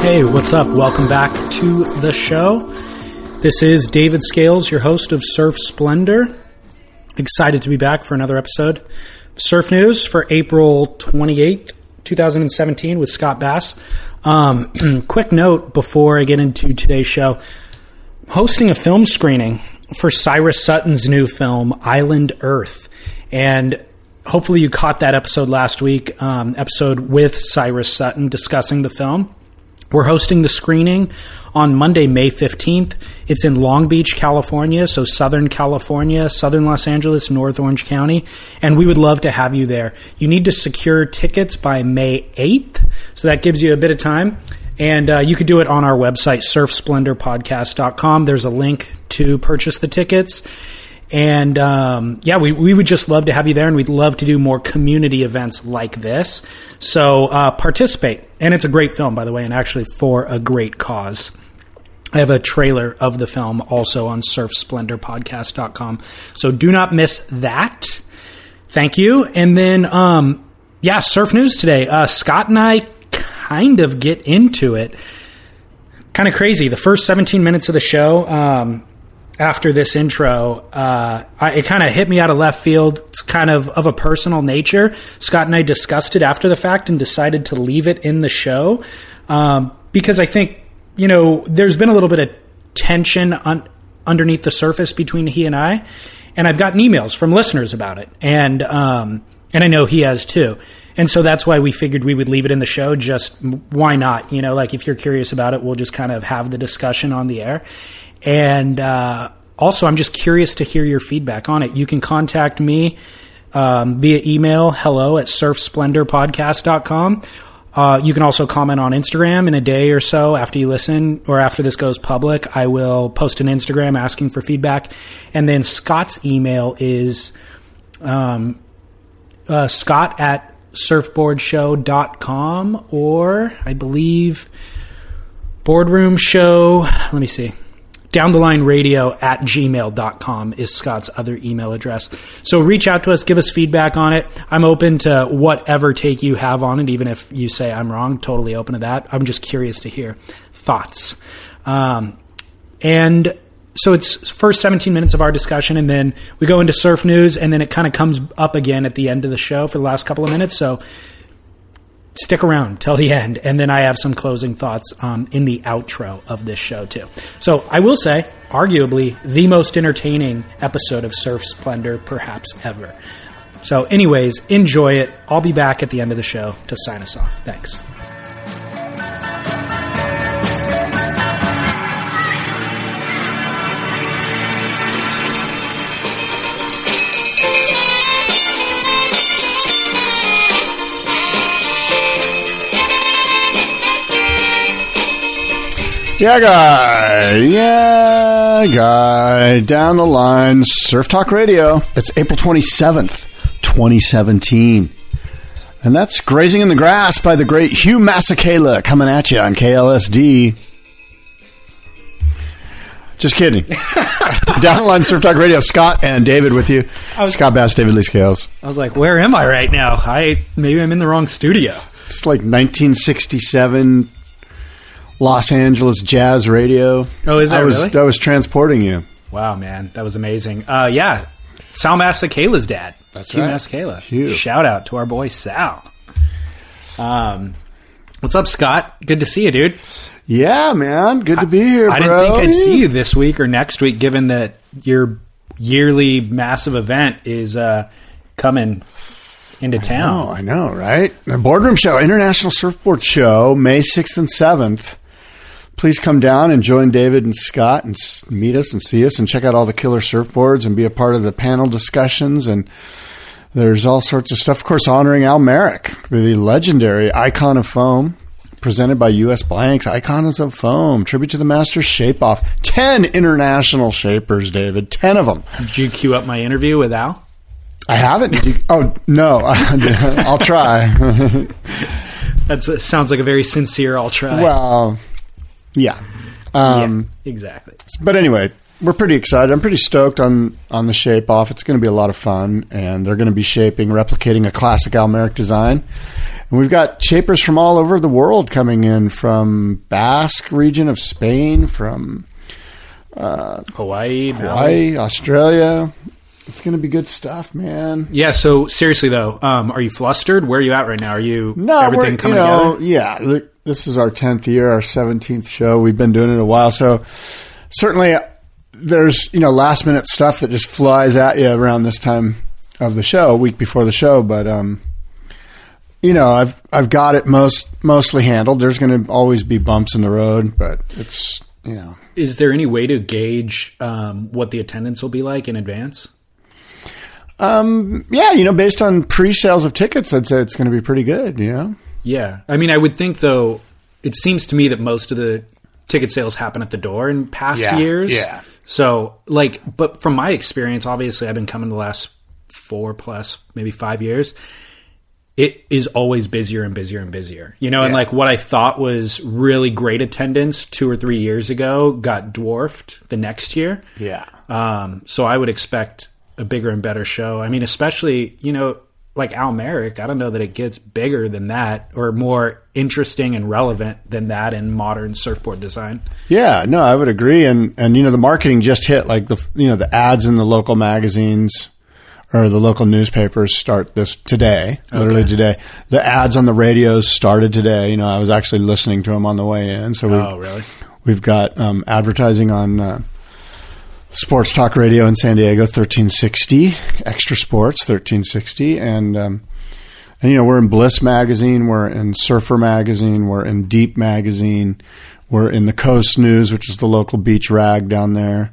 Hey, what's up? Welcome back to the show. This is David Scales, your host of Surf Splendor. Excited to be back for another episode Surf News for April 28th, 2017, with Scott Bass. Um, quick note before I get into today's show hosting a film screening for Cyrus Sutton's new film, Island Earth. And hopefully you caught that episode last week, um, episode with Cyrus Sutton discussing the film. We're hosting the screening on Monday, May 15th. It's in Long Beach, California, so Southern California, Southern Los Angeles, North Orange County, and we would love to have you there. You need to secure tickets by May 8th, so that gives you a bit of time. And uh, you could do it on our website, surfsplendorpodcast.com. There's a link to purchase the tickets. And um, yeah, we, we would just love to have you there, and we'd love to do more community events like this. So uh, participate. And it's a great film, by the way, and actually for a great cause. I have a trailer of the film also on surfsplendorpodcast.com. So do not miss that. Thank you. And then, um, yeah, surf news today. Uh, Scott and I kind of get into it. Kind of crazy. The first 17 minutes of the show, um, after this intro, uh, I, it kind of hit me out of left field. It's kind of of a personal nature. Scott and I discussed it after the fact and decided to leave it in the show um, because I think you know there's been a little bit of tension un- underneath the surface between he and I, and I've gotten emails from listeners about it, and um, and I know he has too. And so that's why we figured we would leave it in the show. Just why not? You know, like if you're curious about it, we'll just kind of have the discussion on the air. And uh, also, I'm just curious to hear your feedback on it. You can contact me um, via email, hello at surfsplendorpodcast.com. Uh, you can also comment on Instagram in a day or so after you listen or after this goes public. I will post an Instagram asking for feedback. And then Scott's email is um, uh, scott at surfboardshow.com or I believe boardroom show. Let me see down the line radio at gmail.com is Scott's other email address. So reach out to us, give us feedback on it. I'm open to whatever take you have on it, even if you say I'm wrong, totally open to that. I'm just curious to hear thoughts. Um, and so it's first 17 minutes of our discussion, and then we go into surf news, and then it kind of comes up again at the end of the show for the last couple of minutes. So stick around till the end, and then I have some closing thoughts um, in the outro of this show too. So I will say, arguably the most entertaining episode of Surf Splendor perhaps ever. So, anyways, enjoy it. I'll be back at the end of the show to sign us off. Thanks. Yeah, guy. Yeah, guy. Down the line, Surf Talk Radio. It's April 27th, 2017. And that's Grazing in the Grass by the great Hugh Masekela coming at you on KLSD. Just kidding. Down the line, Surf Talk Radio. Scott and David with you. was- Scott Bass, David Lee Scales. I was like, where am I right now? I maybe I'm in the wrong studio. It's like 1967 Los Angeles jazz radio. Oh, is that I was, really? I was transporting you. Wow, man, that was amazing. Uh, yeah, Sal Masekela's dad. That's Hugh right. Masekela. Hugh. Shout out to our boy Sal. Um, what's up, Scott? Good to see you, dude. Yeah, man. Good to be here, I didn't think I'd see you this week or next week, given that your yearly massive event is uh, coming into town. Oh, town. I know, right? The Boardroom Show, International Surfboard Show, May 6th and 7th. Please come down and join David and Scott and meet us and see us and check out all the killer surfboards and be a part of the panel discussions. And there's all sorts of stuff, of course, honoring Al Merrick, the legendary icon of foam, presented by U.S. Blanks, Icons of Foam, tribute to the master shape off. 10 international shapers, David. 10 of them. Did you queue up my interview with Al? I haven't. You? Oh, no. I'll try. That sounds like a very sincere. I'll try. Well, yeah. Um, yeah, exactly. But anyway, we're pretty excited. I'm pretty stoked on on the shape off. It's going to be a lot of fun, and they're going to be shaping, replicating a classic Al Merrick design. And we've got shapers from all over the world coming in from Basque region of Spain, from Hawaii, Maui. Hawaii, Australia. It's going to be good stuff, man. Yeah. So seriously though, um, are you flustered? Where are you at right now? Are you No, everything coming you know, together? yeah. This is our tenth year, our seventeenth show. We've been doing it a while, so certainly there's you know last minute stuff that just flies at you around this time of the show, a week before the show. But um, you know, I've I've got it most mostly handled. There's going to always be bumps in the road, but it's you know Is there any way to gauge um, what the attendance will be like in advance? um, yeah, you know, based on pre-sales of tickets, I'd say it's going to be pretty good. You know. Yeah. I mean, I would think though. It seems to me that most of the ticket sales happen at the door in past Yeah, years. yeah. So, like, but from my experience, obviously, I've been coming the last four plus, maybe five years. It is always busier and busier and busier, you know. And like what I thought was really great attendance two or three years ago got dwarfed the next year. Yeah. Um, so I would expect a bigger and better show. I mean, especially you know, like Al Merrick. I don't know that it gets bigger than that or more interesting and relevant than that in modern surfboard design. Yeah, no, I would agree. And and you know, the marketing just hit like the you know the ads in the local magazines or the local newspapers start this today, literally today. The ads on the radios started today. You know, I was actually listening to them on the way in. So we Oh, really? we've got um, advertising on. Uh, Sports Talk Radio in San Diego, thirteen sixty. XTRA Sports, thirteen sixty, and um, and you know we're in Bliss magazine, we're in Surfer magazine, we're in Deep magazine, we're in the Coast News, which is the local beach rag down there,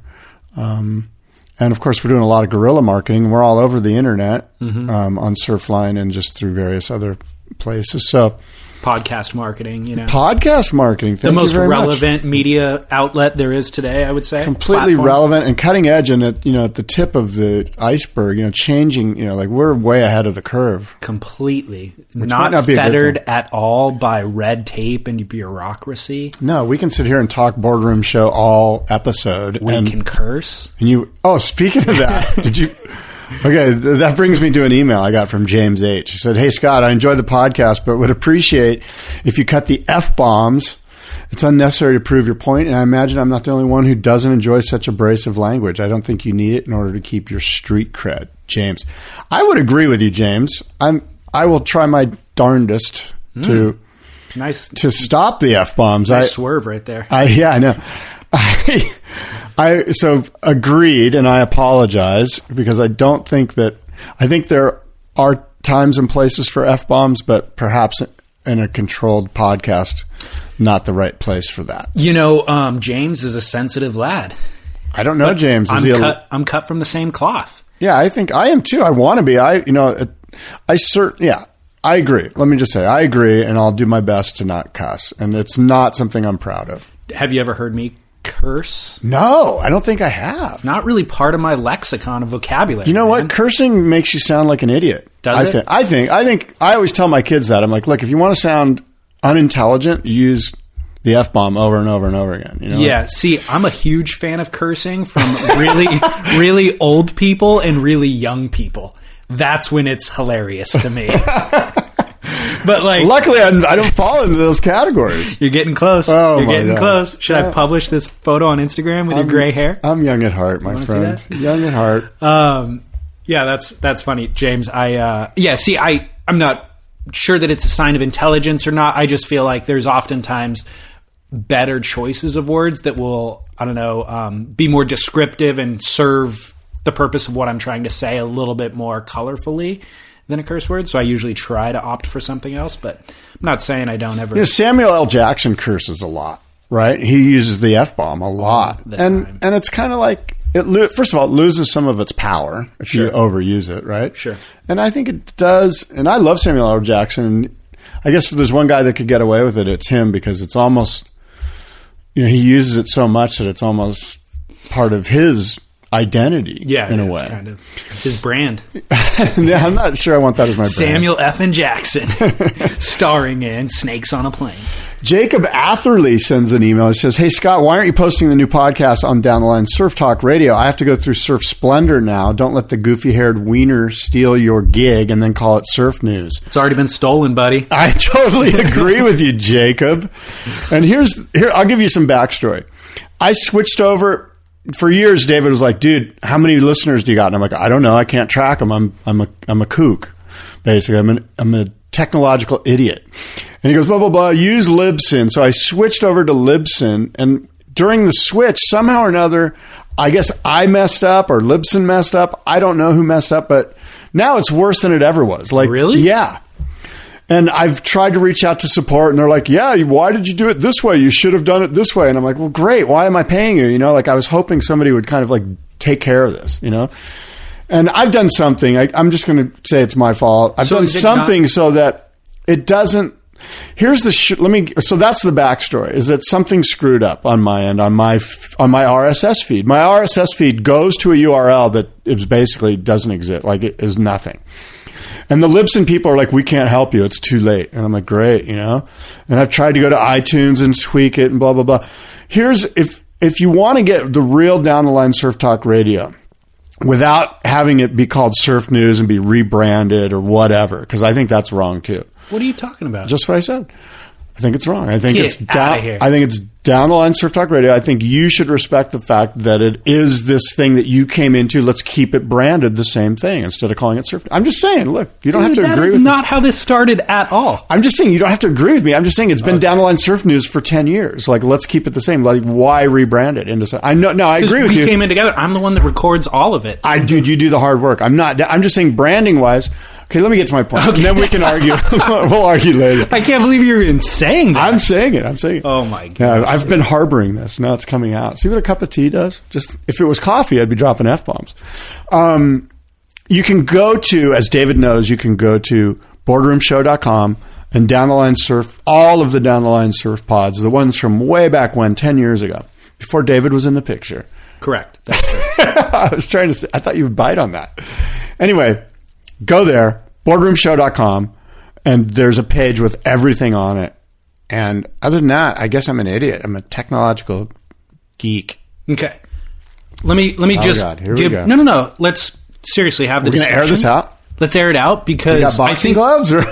um, and of course we're doing a lot of guerrilla marketing. We're all over the internet um, on Surfline and just through various other places. So Podcast marketing, you know, podcast marketing, the most very much. relevant media outlet there is today. I would say completely Platform. relevant and cutting edge and at you know at the tip of the iceberg you know changing you know like we're way ahead of the curve completely not, not be a good fettered at all by red tape and bureaucracy. no we can sit here and talk boardroom show all episode We and, can curse. and you oh speaking of that did you okay that brings me to an email i got from james h he said hey scott i enjoy the podcast but would appreciate if you cut the f-bombs it's unnecessary to prove your point, and I imagine I'm not the only one who doesn't enjoy such abrasive language. I don't think you need it in order to keep your street cred, James. I would agree with you, James. I'm. I will try my darndest hmm. to Nice, to stop the f bombs. nice I, swerve right there. I yeah, I know. I, I so agreed, and I apologize because I don't think that. I think there are times and places for f bombs, but perhaps in a controlled podcast, not the right place for that. You know, um, James is a sensitive lad. I don't know, James. Is I'm a- cut. I'm cut from the same cloth. Yeah, I think I am too. I want to be. I, you know, I cert. Yeah, I agree. Let me just say, I agree, and I'll do my best to not cuss. And it's not something I'm proud of. Have you ever heard me curse? No, I don't think I have. Not really part of my lexicon of vocabulary. You know man. what? Cursing makes you sound like an idiot. Does I it? Think, I think. I think. I always tell my kids that. I'm like, look, if you want to sound unintelligent, use the f bomb over and over and over again. You know? Yeah, see, I'm a huge fan of cursing from really, really old people and really young people. That's when it's hilarious to me. but like, Luckily, I, I don't fall into those categories. you're getting close. Oh, you're my getting God. close. Should I publish this photo on Instagram with your gray hair? I'm young at heart, my friend. Young at heart. Um, yeah, that's that's funny, James. I uh, yeah, see, I I'm not sure that it's a sign of intelligence or not. I just feel like there's oftentimes better choices of words that will I don't know um, be more descriptive and serve the purpose of what I'm trying to say a little bit more colorfully than a curse word. So I usually try to opt for something else, but I'm not saying I don't ever. You know, Samuel L. Jackson curses a lot, right? He uses the f bomb a lot, and time. and it's kind of like it. Lo- first of all, it loses some of its power if you overuse it, right? Sure. And I think it does. And I love Samuel L. Jackson. And I guess if there's one guy that could get away with it, it's him because it's almost, you know, he uses it so much that it's almost part of his identity. yeah, in a way. kind of it's his brand. yeah, I'm not sure I want that as my brand. Samuel F. and Jackson, starring in Snakes on a Plane. Jacob Atherley sends an email. He says, Hey, Scott, why aren't you posting the new podcast on Down the Line Surf Talk Radio? I have to go through Surf Splendor now. Don't let the goofy haired wiener steal your gig and then call it Surf News. It's already been stolen, buddy. I totally agree with you, Jacob. And here's here I'll give you some backstory. I switched over for years. David was like, "Dude, how many listeners do you got?" And I'm like, "I don't know. I can't track them. I'm I'm a I'm a kook. Basically, I'm an I'm a technological idiot." And he goes, "Blah blah blah. Use Libsyn." So I switched over to Libsyn, and during the switch, somehow or another, I guess I messed up or Libsyn messed up. I don't know who messed up, but now it's worse than it ever was. Like, Really? Yeah. And I've tried to reach out to support, and they're like, "Yeah, why did you do it this way? You should have done it this way." And I'm like, "Well, great. Why am I paying you?" You know, like I was hoping somebody would kind of like take care of this. You know, and I've done something. I, I'm just going to say it's my fault. I've So done something so that it doesn't. Here's the sh- let me. So that's the backstory. Is that something screwed up on my end on my f- on my RSS feed? My RSS feed goes to a URL that is basically doesn't exist. Like it is nothing. And the Libsyn people are like, we can't help you. It's too late. And I'm like, great, you know. And I've tried to go to iTunes and tweak it and blah blah blah. Here's if if you want to get the real down the line surf talk radio without having it be called Surf News and be rebranded or whatever, because I think that's wrong too. What are you talking about? Just what I said. I think it's wrong. I think Get it's down. here. I think it's down the line surf talk radio. I think you should respect the fact that it is this thing that you came into. Let's keep it branded the same thing instead of calling it surf. I'm just saying. Look, you don't have to agree is with me. not how this started at all. I'm just saying you don't have to agree with me. I'm just saying it's been down the line surf news for ten years. Like let's keep it the same. Like why rebrand it into? I know. No, I agree with we you. came in together. I'm the one that records all of it. I dude, you do the hard work. I'm not. I'm just saying branding wise. Okay, let me get to my point, and then we can argue. we'll argue later. I can't believe you're even saying that. I'm saying it. I'm saying it. Oh, my Yeah, I've been harboring this. Now it's coming out. See what a cup of tea does? Just if it was coffee, I'd be dropping f bombs. Um, you can go to, as David knows, you can go to boardroomshow.com and down the line surf all of the down the line surf pods, the ones from way back when, ten years ago, before David was in the picture. Correct. That's true. I was trying to say, I thought you would bite on that. Anyway, go there, boardroomshow.com, and there's a page with everything on it. And other than that, I guess I'm an idiot. I'm a technological geek. okay. Let me let me Oh, just God, give go. no no no. Let's seriously have the We're going to air this out? Let's air it out You because got I boxing think gloves? Or?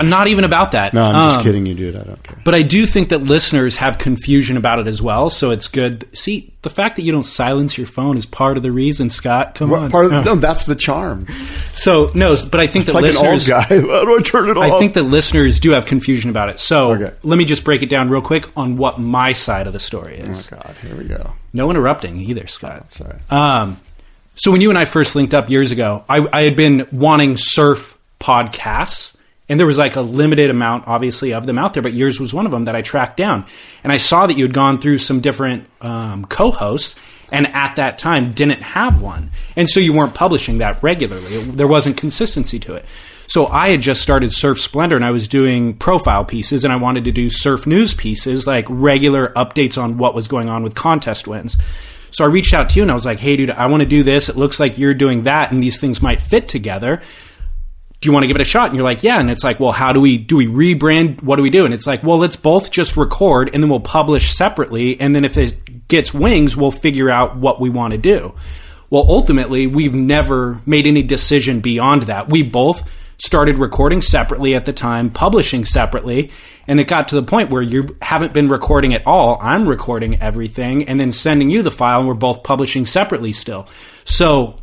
Not even about that. No, I'm just Um, kidding you, dude. I don't care. But I do think that listeners have confusion about it as well. So it's good. See, the fact that you don't silence your phone is part of the reason, Scott. Come on. Part of, no, that's the charm. So no, but I think It's that like an old listeners. guy. How do I turn it off? I think that listeners do have confusion about it. So Okay. let me just break it down real quick on what my side of the story is. Oh, God. Here we go. No interrupting either, Scott. Sorry. Um, so when you and I first linked up years ago, I, I had been wanting surf podcasts, and there was like a limited amount, obviously, of them out there. But yours was one of them that I tracked down, and I saw that you had gone through some different um, co-hosts, and at that time didn't have one, and so you weren't publishing that regularly. There wasn't consistency to it. So I had just started Surf Splendor and I was doing profile pieces and I wanted to do surf news pieces, like regular updates on what was going on with contest wins. So I reached out to you and I was like, hey, dude, I want to do this. It looks like you're doing that and these things might fit together. Do you want to give it a shot? And you're like, yeah. And it's like, well, how do we, do we rebrand? What do we do? And it's like, well, let's both just record and then we'll publish separately. And then if it gets wings, we'll figure out what we want to do. Well, ultimately, we've never made any decision beyond that. We both started recording separately at the time, publishing separately, and it got to the point where you haven't been recording at all. I'm recording everything and then sending you the file, and we're both publishing separately still. So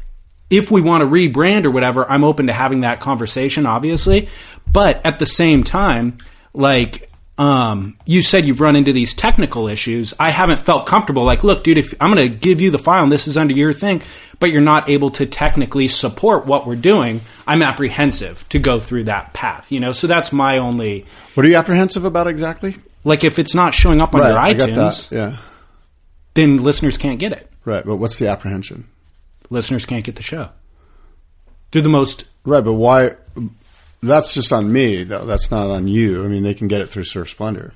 if we want to rebrand or whatever, I'm open to having that conversation, obviously. But at the same time, like um, you said, you've run into these technical issues. I haven't felt comfortable. Like, look, dude, if I'm going to give you the file and this is under your thing, but you're not able to technically support what we're doing, I'm apprehensive to go through that path. You know, so that's my only What are you apprehensive about exactly? like. If it's not showing up on your I got iTunes. Yeah. then listeners can't get it. Right. But what's the apprehension? Listeners can't get the show. They're the most Right. But why? That's just on me, though. That's not on you. I mean, they can get it through Surf Splendor.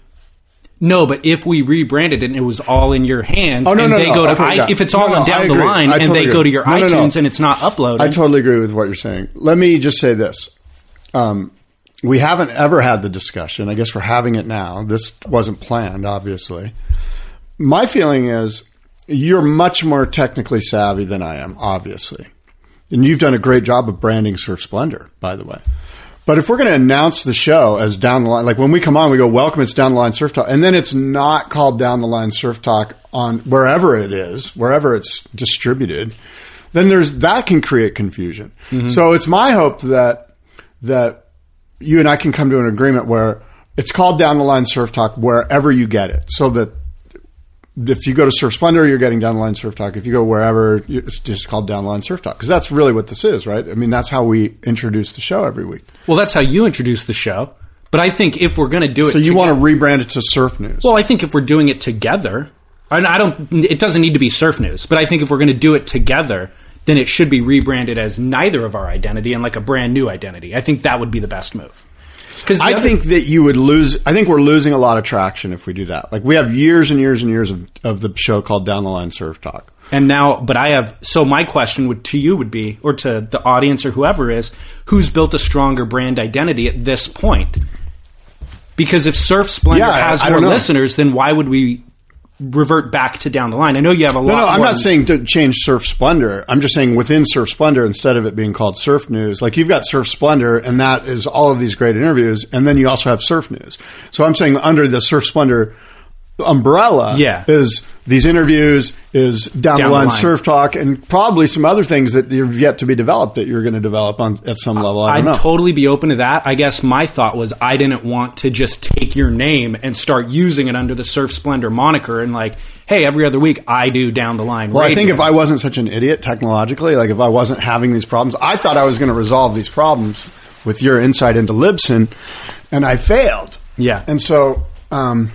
No, but if we rebranded it and it was all in your hands, Oh, no, and no, they no. go to Okay, i- yeah. if it's all no, on down the line I and totally they go to your iTunes and it's not uploaded, I totally agree with what you're saying. Let me just say this. Um, we haven't ever had the discussion. I guess we're having it now. This wasn't planned, obviously. My feeling is you're much more technically savvy than I am, obviously. And you've done a great job of branding Surf Splendor, by the way. But if we're going to announce the show as down the line, like when we come on, we go, welcome, it's down the line surf talk. And then it's not called down the line surf talk on wherever it is, wherever it's distributed, then there's, that can create confusion. Mm-hmm. So it's my hope that, that you and I can come to an agreement where it's called down the line surf talk wherever you get it. So that if you go to Surf Splendor, you're getting Downline surf talk. If you go wherever, it's just called Downline surf talk. Because that's really what this is, right? I mean, that's how we introduce the show every week. Well, that's how you introduce the show. But I think if we're going to do it, So you want to rebrand it to Surf News? Well, I think if we're doing it together, and I don't, it doesn't need to be surf news, but I think if we're going to do it together, then it should be rebranded as neither of our identity and like a brand new identity. I think that would be the best move. Because I think that you would lose. I think we're losing a lot of traction if we do that. Like we have years and years and years of, of the show called Down the Line Surf Talk. And now, but I have. So my question would to you would be, or to the audience or whoever is, who's built a stronger brand identity at this point? Because if Surf Splendor Yeah, I- has I more don't know. listeners, then why would we revert back to down the line? I know you have a lot. No, no, I'm not saying to change Surf Splendor. I'm just saying within Surf Splendor, instead of it being called Surf News, like you've got Surf Splendor, and that is all of these great interviews, and then you also have Surf News. So I'm saying under the Surf Splendor umbrella Yeah. is these interviews, is down, the Down the line line. surf talk, and probably some other things that you've yet to be developed that you're going to develop on at some level. I know. totally be open to that. I guess my thought was I didn't want to just take your name and start using it under the Surf Splendor moniker and like, hey, every other week I do down the line. Well, I think if I wasn't such an idiot technologically, like if I wasn't having these problems, I thought I was going to resolve these problems with your insight into Libsyn, and I failed. Yeah. And so, um,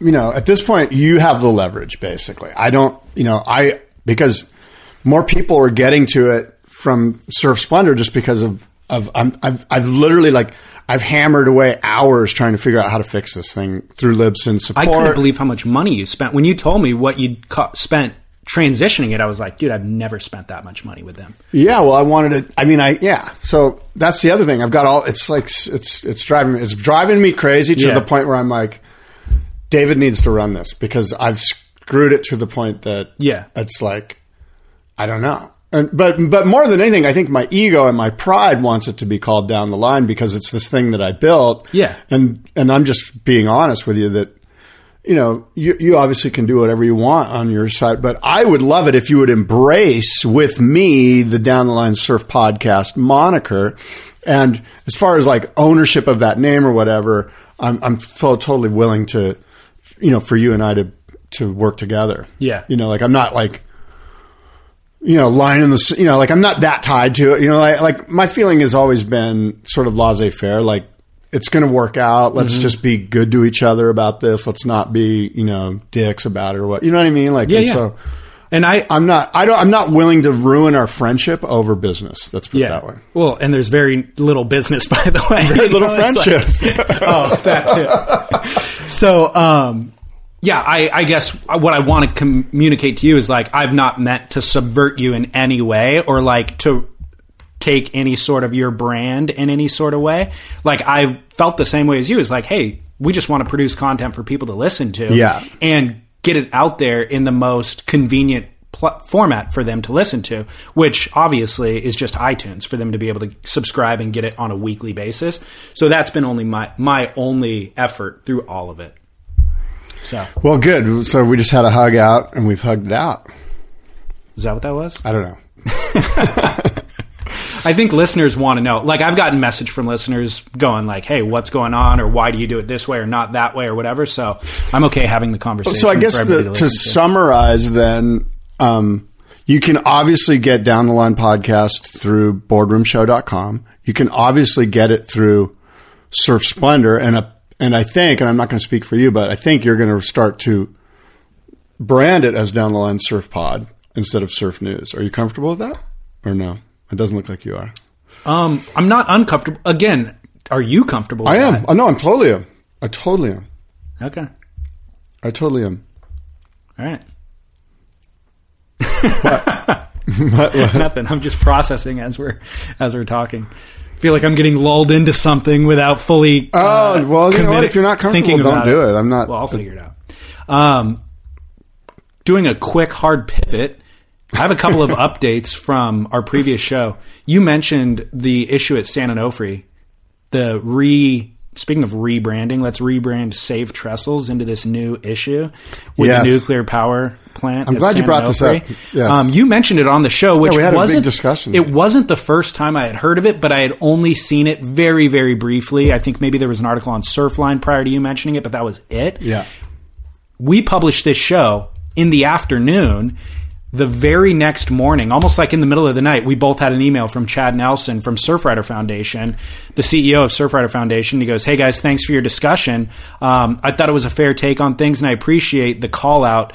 you know, at this point, you have the leverage. Basically, I don't. You know, I because more people are getting to it from Surf Splendor just because of of I'm, I've I've literally like. I've hammered away hours trying to figure out how to fix this thing through Libsyn support. I couldn't believe how much money you spent when you told me what you'd co- spent transitioning it. I was like, dude, I've never spent that much money with them. Yeah, well, I wanted to. I mean, I yeah. So that's the other thing. I've got all. It's like it's it's driving me. It's driving me crazy to Yeah. the point where I'm like, David needs to run this because I've screwed it to the point that Yeah. it's like, I don't know. And, but but more than anything, I think my ego and my pride wants it to be called down the line because it's this thing that I built. Yeah. and and I'm just being honest with you that you know, you, you obviously can do whatever you want on your site, but I would love it if you would embrace with me the Down the Line Surf podcast moniker. And as far as like ownership of that name or whatever, I'm, I'm so totally willing to, you know, for you and I to, to work together. Yeah. You know, like I'm not like, you know, line in the, you know, like I'm not that tied to it. You know, like, like my feeling has always been sort of laissez faire. Like it's going to work out. Let's Mm-hmm. just be good to each other about this. Let's not be, you know, dicks about it or what. You know what I mean? Like, Yeah, and yeah. so And I, I'm not, I don't, I'm not willing to ruin our friendship over business. Let's put it yeah. that way. Well, and there's very little business, by the way. Very little it's like- friendship. oh, that too. So, um, yeah, I, I guess what I want to communicate to you is like I've not meant to subvert you in any way or like to take any sort of your brand in any sort of way. Like I felt the same way as you. Is like, hey, we just want to produce content for people to listen to, Yeah. and get it out there in the most convenient pl- format for them to listen to, which obviously is just iTunes for them to be able to subscribe and get it on a weekly basis. So that's been only my my only effort through all of it. So Well, good. So we just had a hug out and we've hugged it out. is that what that was? I don't know. I think listeners want to know. Like I've gotten message from listeners going like, "Hey, what's going on?" or "Why do you do it this way or not that way?" or whatever. So I'm okay having the conversation. So I guess the, to, to summarize, then, um, you can obviously get Down the Line podcast through boardroomshow.com. You can obviously get it through Surf Splendor. And, a, and I think, and I'm not going to speak for you, but I think you're going to start to brand it as Down the Line Surf Pod instead of Surf News. Are you comfortable with that? Or no? It doesn't look like you are. Um, I'm not uncomfortable. Again, are you comfortable? I am. that? Oh, no, I'm totally am. I totally am. Okay. I totally am. All right. Nothing. I'm just processing as we're as we're talking. Feel like I'm getting lulled into something without fully. Oh uh, well, you know what? If you're not comfortable, thinking don't do it. I'm not. Well, I'll figure it out. Um, doing a quick hard pivot. I have a couple of updates from our previous show. You mentioned the issue at San Onofre, the re. Speaking of rebranding, let's rebrand Save Trestles into this new issue with Yes. the nuclear power plant. I'm glad you San brought this up. Yes. Um, you mentioned it on the show, which we had a big wasn't discussion. It wasn't the first time I had heard of it, but I had only seen it very, very briefly. I think maybe there was an article on Surfline prior to you mentioning it, but that was it yeah. we published this show in the afternoon. The very next morning, almost like in the middle of the night, we both had an email from Chad Nelson from Surfrider Foundation, the CEO of Surfrider Foundation. He goes, "Hey guys, thanks for your discussion. Um, I thought it was a fair take on things, and I appreciate the call out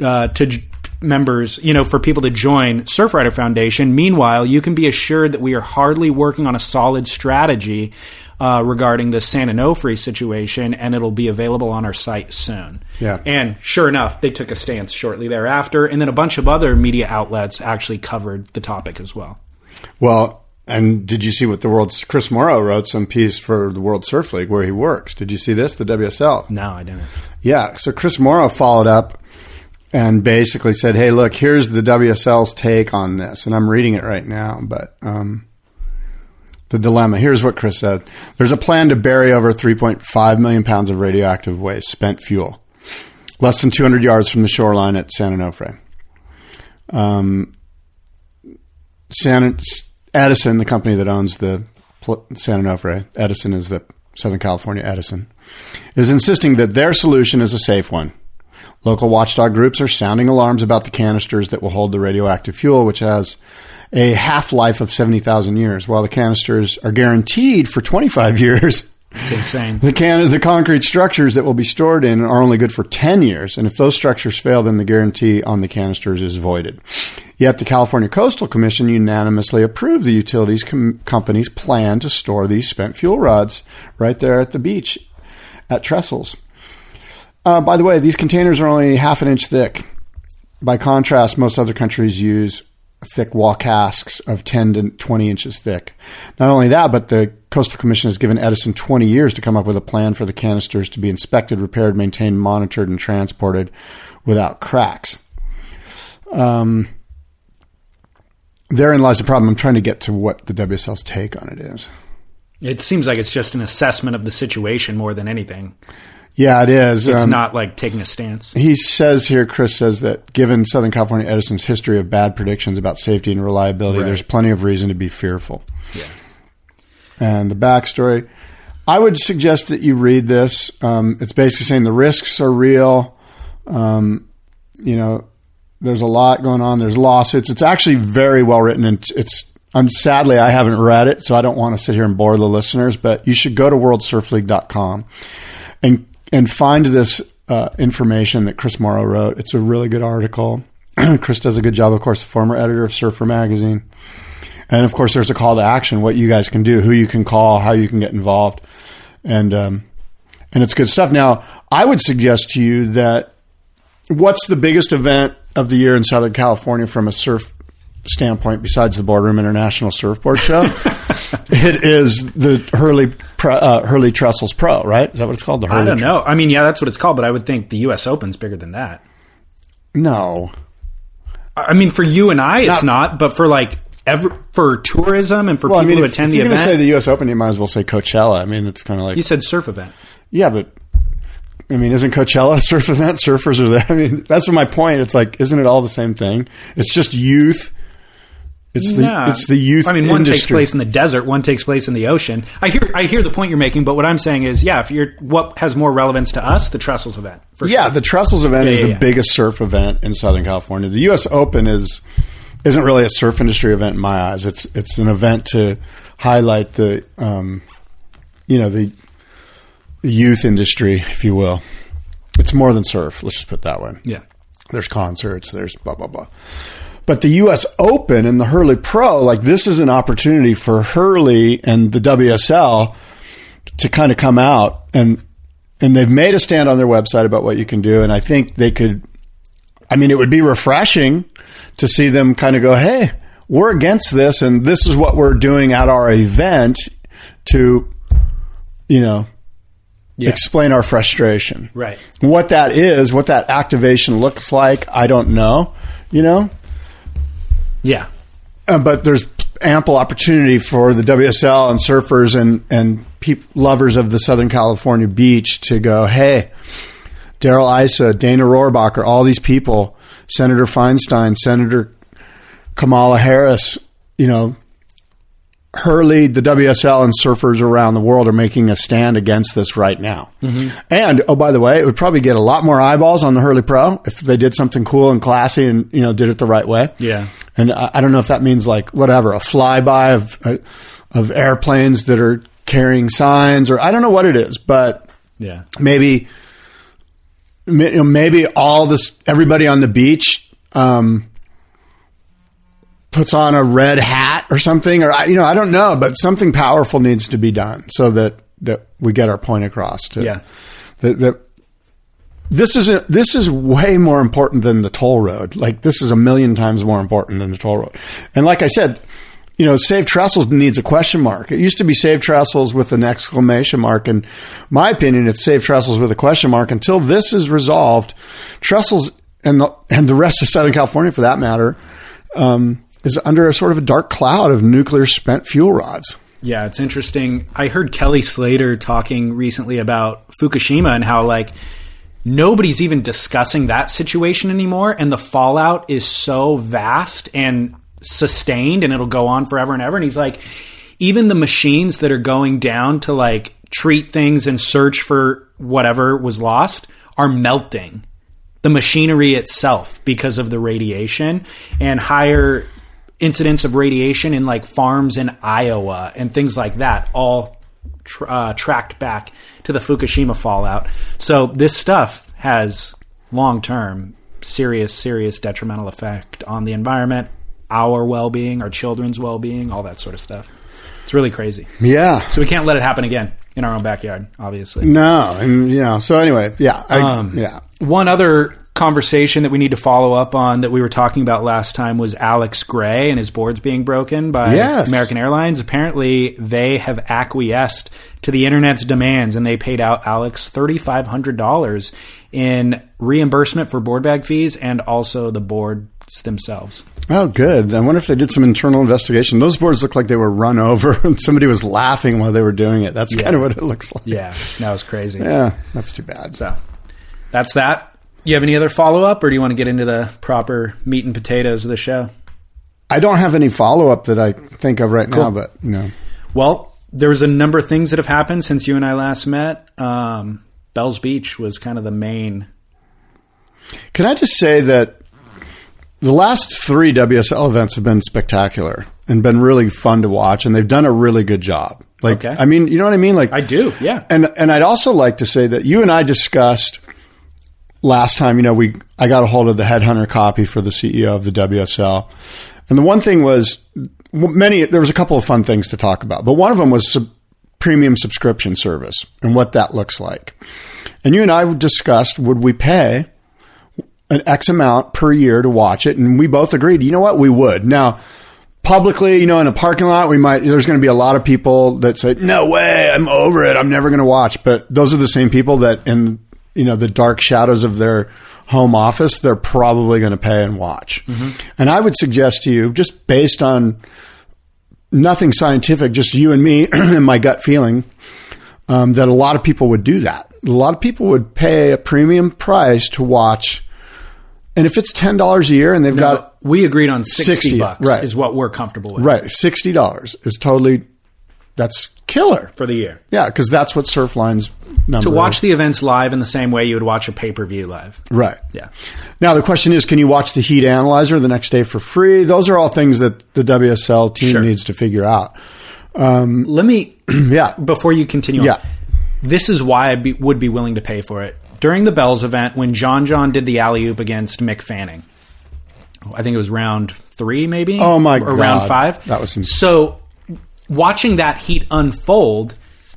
uh, to members, you know, for people to join Surfrider Foundation. Meanwhile, you can be assured that we are hardly working on a solid strategy uh, regarding the San Onofre situation, and it'll be available on our site soon. Yeah. And sure enough, they took a stance shortly thereafter, and then a bunch of other media outlets actually covered the topic as well. Well, and did you see what the world's Chris Mauro wrote some piece for the World Surf League where he works? Did you see this? The WSL. No, I didn't. Yeah. So Chris Mauro followed up and basically said, "Hey, look, here's the WSL's take on this," and I'm reading it right now, but. Um, the dilemma. Here's what Chris said. There's a plan to bury over 3.5 million pounds of radioactive waste, spent fuel, less than 200 yards from the shoreline at San Onofre. Um, San Edison, the company that owns the San Onofre, Edison is the Southern California Edison, is insisting that their solution is a safe one. Local watchdog groups are sounding alarms about the canisters that will hold the radioactive fuel, which has a half life of 70,000 years, while the canisters are guaranteed for 25 years. It's insane. The can the concrete structures that will be stored in are only good for 10 years, and if those structures fail, then the guarantee on the canisters is voided. Yet the California Coastal Commission unanimously approved the utilities com- company's plan to store these spent fuel rods right there at the beach at Trestles. Uh, by the way, these containers are only half an inch thick. By contrast, most other countries use thick wall casks of 10 to 20 inches thick. Not only that, but the Coastal Commission has given Edison 20 years to come up with a plan for the canisters to be inspected, repaired, maintained, monitored, and transported without cracks. Um, therein lies the problem. I'm trying to get to what the WSL's take on it is. It seems like it's just an assessment of the situation more than anything. Yeah, it is. It's Um, not like taking a stance. He says here, Chris says that given Southern California Edison's history of bad predictions about safety and reliability, Right. there's plenty of reason to be fearful. Yeah. And the backstory, I would suggest that you read this. Um, it's basically saying the risks are real. Um, you know, there's a lot going on. There's lawsuits. It's actually very well written, and it's. Sadly, I haven't read it, so I don't want to sit here and bore the listeners. But you should go to WorldSurfLeague.com and and find this uh, information that Chris Mauro wrote. It's a really good article. Chris does a good job, of course, the former editor of Surfer Magazine. And of course, there's a call to action: what you guys can do, who you can call, how you can get involved, and um, and it's good stuff. Now, I would suggest to you that what's the biggest event of the year in Southern California from a surf standpoint besides the Boardroom International Surfboard Show? it is the Hurley uh, Hurley Trestles Pro, right? Is that what it's called? The Hurley I don't know. I mean, yeah, that's what it's called, but I would think the U.S. Open's bigger than that. No, I mean, for you and I, it's not, but for like for tourism and for well, I people mean, who if, attend if the event, say the U.S. Open, you might as well say Coachella. I mean, it's kind of like you said surf event. yeah, but I mean, isn't Coachella a surf event? Surfers are there. I mean, that's my point. It's like, isn't it all the same thing? It's just youth. It's the Nah. it's the youth. I mean, one takes place in the desert, one takes place in the ocean. I hear I hear the point you're making, but what I'm saying is, yeah, if you're what has more relevance to us, the Trestles event. For Yeah, sure. the Trestles event Yeah, is yeah, the yeah. biggest surf event in Southern California. The U.S. Open is isn't really a surf industry event in my eyes. It's it's an event to highlight the um, you know the youth industry, if you will. It's more than surf. Let's just put it that way. yeah. There's concerts. There's blah blah blah. But the U.S. Open and the Hurley Pro, like this is an opportunity for Hurley and the WSL to kind of come out and and they've made a stand on their website about what you can do. And I think they could. I mean, it would be refreshing to see them kind of go, "Hey, we're against this, and this is what we're doing at our event to, you know, Yeah. explain our frustration. Right. What that is, what that activation looks like, I don't know. You know, Yeah. uh, but there's ample opportunity for the WSL and surfers and and peop- lovers of the Southern California beach to go, hey, Darrell Issa, Dana Rohrabacher, all these people, Senator Feinstein, Senator Kamala Harris, you know, Hurley, the WSL, and surfers around the world are making a stand against this right now. And oh, by the way, it would probably get a lot more eyeballs on the Hurley Pro if they did something cool and classy and you know did it the right way. Yeah. And I, I don't know if that means like whatever a flyby of uh, of airplanes that are carrying signs or I don't know what it is, but Yeah. maybe ma- you know, maybe all this everybody on the beach um, puts on a red hat or something or I, you know I don't know but something powerful needs to be done so that that we get our point across to Yeah. that, that this is a, this is way more important than the toll road like this is a million times more important than the toll road and like I said you know, save trestles needs a question mark. It used to be save trestles with an exclamation mark. And my opinion, it's save trestles with a question mark until this is resolved. Trestles and the, and the rest of Southern California, for that matter, um, is under a sort of a dark cloud of nuclear spent fuel rods. Yeah, it's interesting. I heard Kelly Slater talking recently about Fukushima and how like nobody's even discussing that situation anymore and the fallout is so vast and sustained and it'll go on forever and ever and he's like even the machines that are going down to like treat things and search for whatever was lost are melting the machinery itself because of the radiation and higher incidents of radiation in like farms in Iowa and things like that all tr- uh, tracked back to the Fukushima fallout. So this stuff has long term serious serious detrimental effect on the environment, our well-being, our children's well-being, all that sort of stuff. It's really crazy. Yeah. So we can't let it happen again in our own backyard, obviously. No. And, you know, so anyway, yeah. I, yeah. One other conversation that we need to follow up on that we were talking about last time was Alex Gray and his boards being broken by Yes. American Airlines. Apparently, they have acquiesced to the internet's demands and they paid out Alex $3,500 in reimbursement for board bag fees and also the boards themselves. Oh, good. I wonder if they did some internal investigation. Those boards look like they were run over and somebody was laughing while they were doing it. That's kind of what it looks like. Yeah, that was crazy. Yeah, that's too bad. So that's that. You have any other follow up or do you want to get into the proper meat and potatoes of the show? I don't have any follow up that I think of right now, but no. Well, there was a number of things that have happened since you and I last met. Um, Bell's Beach was kind of the main. Can I just say that the last three WSL events have been spectacular and been really fun to watch, and they've done a really good job. Like, Okay. I mean, you know what I mean? Like, I do, yeah. And and I'd also like to say that you and I discussed last time. You know, we I got a hold of the headhunter copy for the CEO of the WSL, and the one thing was many. There was a couple of fun things to talk about, but one of them was sub, premium subscription service and what that looks like. And you and I discussed would we pay an X amount per year to watch it, and we both agreed. You know what? We would now publicly, you know, in a parking lot, we might, there's going to be a lot of people that say, no way, I'm over it. I'm never going to watch. But those are the same people that in, you know, the dark shadows of their home office, they're probably going to pay and watch. And I would suggest to you, just based on nothing scientific, just you and me and my gut feeling, um, that a lot of people would do that. A lot of people would pay a premium price to watch. And if it's $10 a year and they've got, we agreed on 60, 60, bucks right. is what we're comfortable with Right, sixty dollars is totally that's killer. for the year. Yeah, because that's what Surfline's number To watch the events live in the same way you would watch a pay per view live. right. Yeah. Now the question is, can you watch the heat analyzer the next day for free? Those are all things that the WSL team Sure. needs to figure out. Um, Let me, Yeah, before you continue on, Yeah. this is why I be, would be willing to pay for it. During the Bells event, when John John did the alley oop against Mick Fanning, I think it was round three, maybe. Oh, my or round five. That was insane. so. Watching that heat unfold,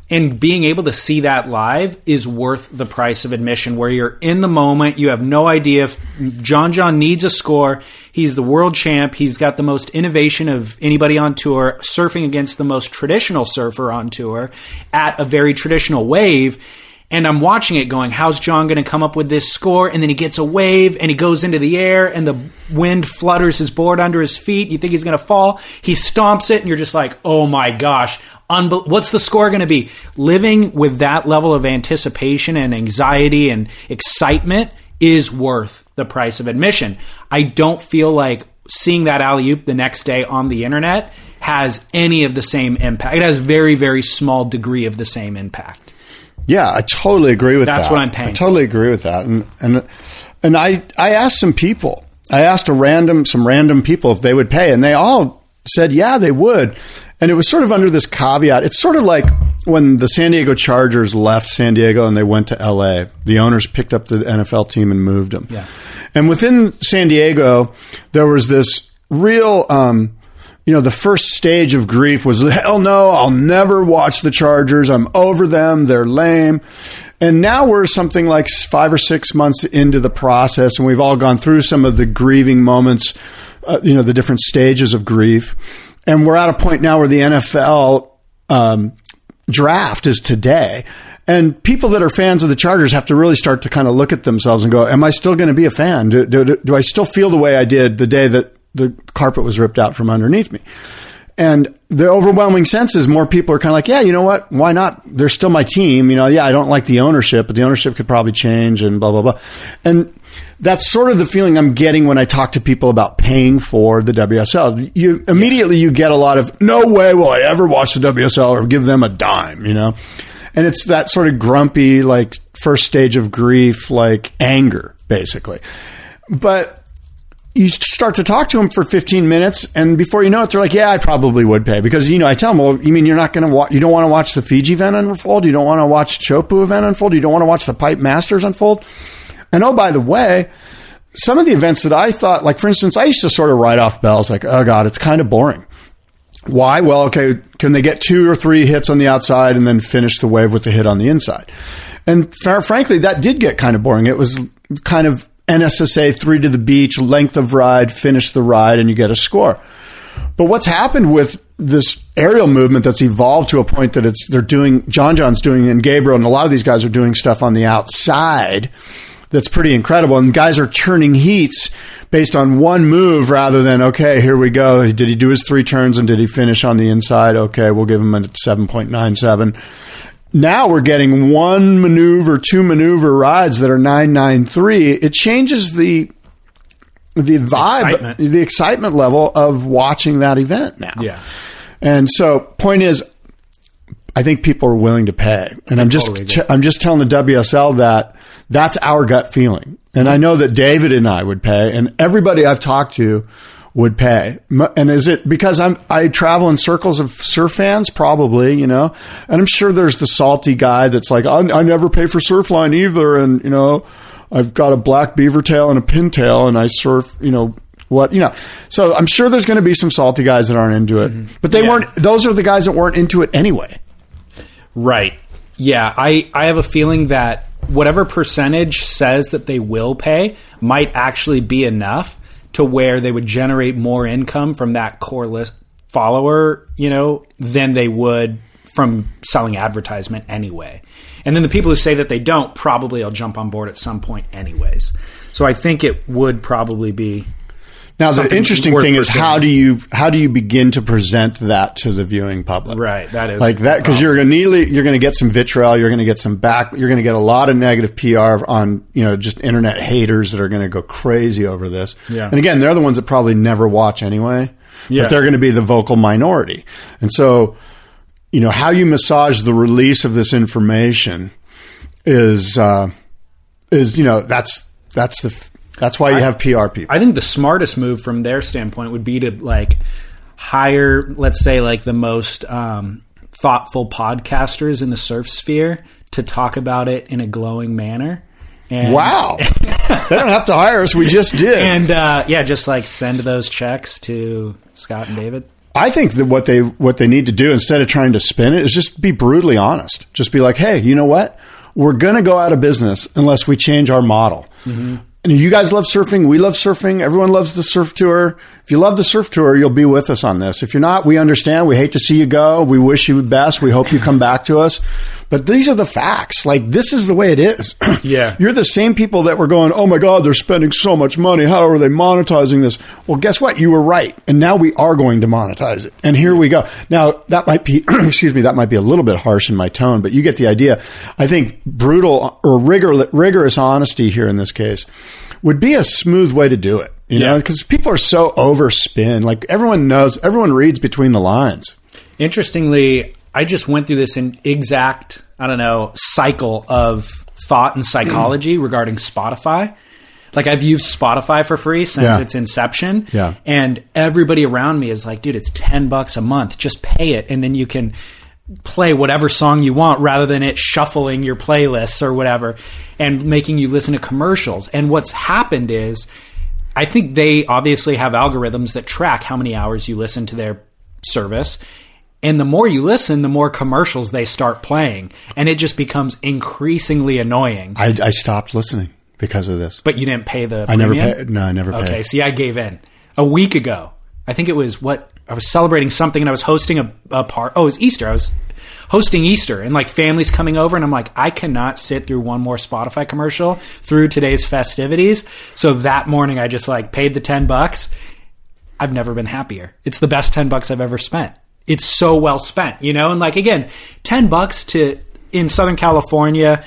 and being able to see that live is worth the price of admission where you're in the moment you have no idea if john john needs a score he's the world champ he's got the most innovation of anybody on tour surfing against the most traditional surfer on tour at a very traditional wave and I'm watching it going, how's John going to come up with this score? And then he gets a wave and he goes into the air and the wind flutters his board under his feet. You think he's going to fall. He stomps it and you're just like, oh my gosh, unbe- what's the score going to be? Living with that level of anticipation and anxiety and excitement is worth the price of admission. I don't feel like seeing that alley oop the next day on the internet has any of the same impact. It has very, very small degree of the same impact. Yeah, I totally agree with That's that. what I'm paying I totally agree with that. And and and I I asked some people. I asked a random some random people if they would pay, and they all said yeah they would. And it was sort of under this caveat. It's sort of like when the San Diego Chargers left San Diego and they went to LA. The owners picked up the NFL team and moved them. Yeah. And within San Diego, there was this real um, you know, the first stage of grief was, hell no, I'll never watch the Chargers. I'm over them. They're lame. And now we're something like five or six months into the process, and we've all gone through some of the grieving moments, uh, you know, the different stages of grief. And we're at a point now where the NFL um, draft is today. And people that are fans of the Chargers have to really start to kind of look at themselves and go, Am I still going to be a fan? Do, do, do I still feel the way I did the day that the carpet was ripped out from underneath me. And the overwhelming sense is more people are kind of like, yeah, you know what? Why not? They're still my team. You know, yeah, I don't like the ownership, but the ownership could probably change and blah, blah, blah. And that's sort of the feeling I'm getting when I talk to people about paying for the WSL. You immediately you get a lot of, no way will I ever watch the WSL or give them a dime, you know? And it's that sort of grumpy, like first stage of grief, like anger, basically. But you start to talk to them for 15 minutes, and before you know it, they're like, "Yeah, I probably would pay." Because you know, I tell them, "Well, you mean you're not going to watch? You don't want to watch the Fiji event unfold? You don't want to watch Chopu event unfold? You don't want to watch the Pipe Masters unfold?" And oh, by the way, some of the events that I thought, like for instance, I used to sort of write off bells, like, "Oh God, it's kind of boring." Why? Well, okay, can they get two or three hits on the outside and then finish the wave with the hit on the inside? And frankly, that did get kind of boring. It was kind of NSSA three to the beach, length of ride, finish the ride, and you get a score. But what's happened with this aerial movement that's evolved to a point that it's they're doing John John's doing and Gabriel and a lot of these guys are doing stuff on the outside that's pretty incredible. And guys are turning heats based on one move rather than okay, here we go. Did he do his three turns and did he finish on the inside? Okay, we'll give him a seven point nine seven now we're getting one maneuver, two maneuver rides that are 993. It changes the the vibe, excitement. the excitement level of watching that event now. Yeah. And so point is I think people are willing to pay. And I am just totally I'm just telling the WSL that that's our gut feeling. And I know that David and I would pay and everybody I've talked to would pay. And is it because I'm I travel in circles of surf fans? Probably, you know. And I'm sure there's the salty guy that's like, I, I never pay for Surfline either, and you know, I've got a black beaver tail and a pintail, and I surf, you know. What you know, so I'm sure there's going to be some salty guys that aren't into it, mm-hmm. but they yeah. weren't. Those are the guys that weren't into it anyway. Right. Yeah. I I have a feeling that whatever percentage says that they will pay might actually be enough to where they would generate more income from that core list follower, you know, than they would from selling advertisement anyway. And then the people who say that they don't probably will jump on board at some point anyways. So I think it would probably be now the interesting thing is how do you how do you begin to present that to the viewing public? Right, that is like that because you're going to you're going to get some vitriol, you're going to get some back, you're going to get a lot of negative PR on you know just internet haters that are going to go crazy over this. Yeah. and again, they're the ones that probably never watch anyway. Yeah. but they're going to be the vocal minority, and so you know how you massage the release of this information is uh, is you know that's that's the that's why you I, have PR people. I think the smartest move from their standpoint would be to like hire, let's say, like the most um, thoughtful podcasters in the surf sphere to talk about it in a glowing manner. And, wow. they don't have to hire us. We just did. And uh, yeah, just like send those checks to Scott and David. I think that what they what they need to do instead of trying to spin it is just be brutally honest. Just be like, hey, you know what? We're going to go out of business unless we change our model. Mm-hmm. You guys love surfing. We love surfing. Everyone loves the surf tour. If you love the surf tour, you'll be with us on this. If you're not, we understand. We hate to see you go. We wish you the best. We hope you come back to us. But these are the facts. Like this is the way it is. Yeah. You're the same people that were going, "Oh my god, they're spending so much money. How are they monetizing this?" Well, guess what? You were right. And now we are going to monetize it. And here we go. Now, that might be excuse me, that might be a little bit harsh in my tone, but you get the idea. I think brutal or rigor, rigorous honesty here in this case would be a smooth way to do it. You know, because people are so overspin. Like everyone knows, everyone reads between the lines. Interestingly, I just went through this in exact, I don't know, cycle of thought and psychology regarding Spotify. Like I've used Spotify for free since Yeah. its inception. Yeah. And everybody around me is like, dude, it's 10 bucks a month. Just pay it. And then you can play whatever song you want rather than it shuffling your playlists or whatever and making you listen to commercials. And what's happened is I think they obviously have algorithms that track how many hours you listen to their service. And the more you listen, the more commercials they start playing. And it just becomes increasingly annoying. I, I stopped listening because of this. But you didn't pay the I never paid. No, I never paid. Okay, see, I gave in a week ago. I think it was what I was celebrating something, and I was hosting a, a part. Oh, it was Easter. I was hosting Easter, and like families coming over, and I'm like, I cannot sit through one more Spotify commercial through today's festivities. So that morning, I just like paid the ten bucks. I've never been happier. It's the best ten bucks I've ever spent. It's so well spent, you know. And like again, ten bucks to in Southern California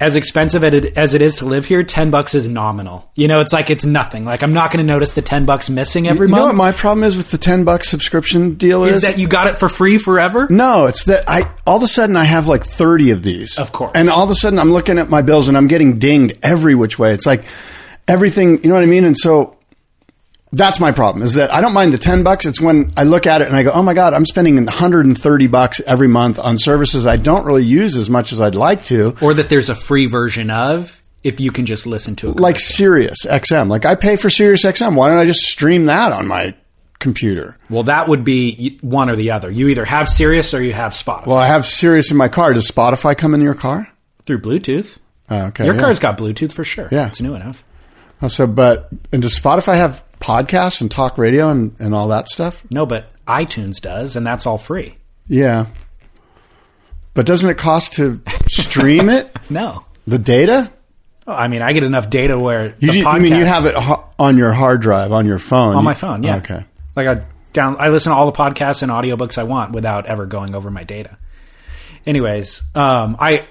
as expensive as it is to live here, ten bucks is nominal. You know, it's like it's nothing. Like I'm not going to notice the ten bucks missing every You know what month. my problem is with the ten bucks subscription deal is? is that you got it for free forever? no, it's that I all of a sudden I have like thirty of these. Of course. and all of a sudden I'm looking at my bills and I'm getting dinged every which way. It's like everything. You know what I mean? And so that's my problem is that I don't mind the 10 bucks. It's when I look at it and I go, oh my God, I'm spending 130 bucks every month on services I don't really use as much as I'd like to. Or that there's a free version of if you can just listen to it. Like Sirius XM. Like I pay for Sirius XM. Why don't I just stream that on my computer? well, that would be one or the other. You either have Sirius or you have Spotify Well, I have Sirius in my car. Does Spotify come in your car? through Bluetooth. Oh, okay. Your yeah. car's got Bluetooth for sure. Yeah. it's new enough. Oh, So, but, and does Spotify have podcasts and talk radio and, and all that stuff? No, but iTunes does, and that's all free. Yeah. But doesn't it cost to stream it? No. The data? Oh, I mean, I get enough data where You, the ju- you mean you have it on your hard drive on your phone? on my phone. Yeah. Okay. Like I down, I listen to all the podcasts and audiobooks I want without ever going over my data. Anyways, um, I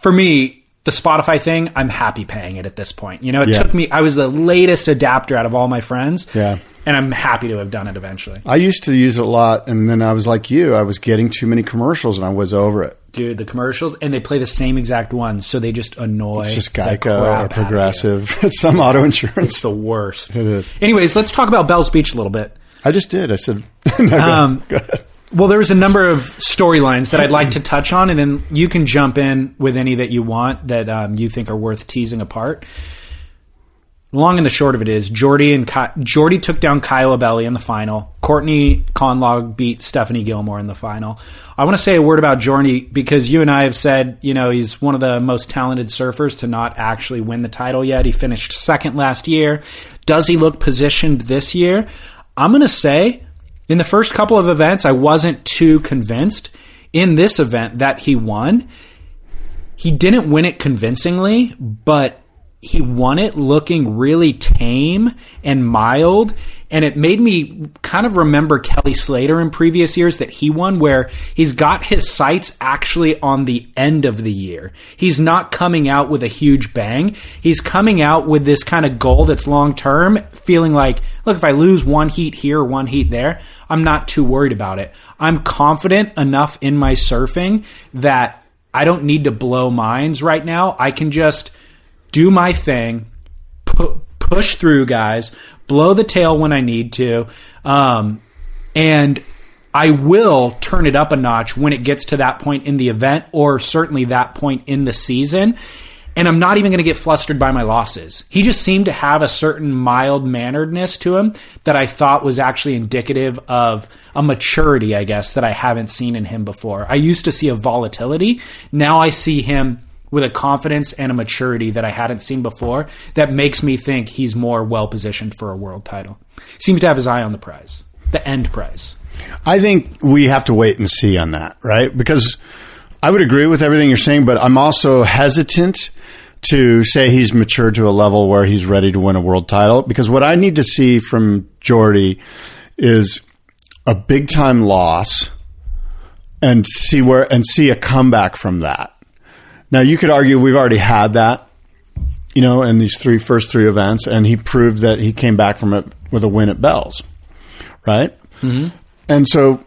for me the Spotify thing, I'm happy paying it at this point. You know, it Yeah. took me. I was the latest adapter out of all my friends. Yeah. and I'm happy to have done it eventually. I used to use it a lot, and then I was like you. I was getting too many commercials, and I was over it. Dude, the commercials and they play the same exact ones, so they just annoy. It's just Geico or out of you. Progressive. It's some auto insurance. It's the worst. It is. Anyways, let's talk about Bell's Beach a little bit. I just did. I said, no, go, Um, go ahead. Well, there's a number of storylines that I'd like to touch on, and then you can jump in with any that you want that um, you think are worth teasing apart. Long and the short of it is, Jordy and Ky- Jordy took down Caio Ibelli in the final. Courtney Conlogue beat Stephanie Gilmore in the final. I want to say a word about Jordy because you and I have said, you know, he's one of the most talented surfers to not actually win the title yet. He finished second last year. Does he look positioned this year? I'm going to say in the first couple of events, I wasn't too convinced. In this event that he won, he didn't win it convincingly, but he won it looking really tame and mild. And it made me kind of remember Kelly Slater in previous years that he won, where he's got his sights actually on the end of the year. He's not coming out with a huge bang. He's coming out with this kind of goal that's long term, feeling like, look, if I lose one heat here one heat there, I'm not too worried about it. I'm confident enough in my surfing that I don't need to blow minds right now. I can just do my thing, pu- push through, guys, blow the tail when I need to, um, and I will turn it up a notch when it gets to that point in the event, or certainly that point in the season. and I'm not even going to get flustered by my losses. He just seemed to have a certain mild manneredness to him that I thought was actually indicative of a maturity, I guess, that I haven't seen in him before. I used to see a volatility. Now I see him with a confidence and a maturity that I hadn't seen before that makes me think he's more well positioned for a world title. Seems to have his eye on the prize, the end prize. I think we have to wait and see on that, right? Because I would agree with everything you're saying, but I'm also hesitant to say he's matured to a level where he's ready to win a world title. Because what I need to see from Jordy is a big time loss and see where and see a comeback from that. Now you could argue we've already had that, you know, in these three first three events, and he proved that he came back from it with a win at Bells, right? Mm-hmm. And so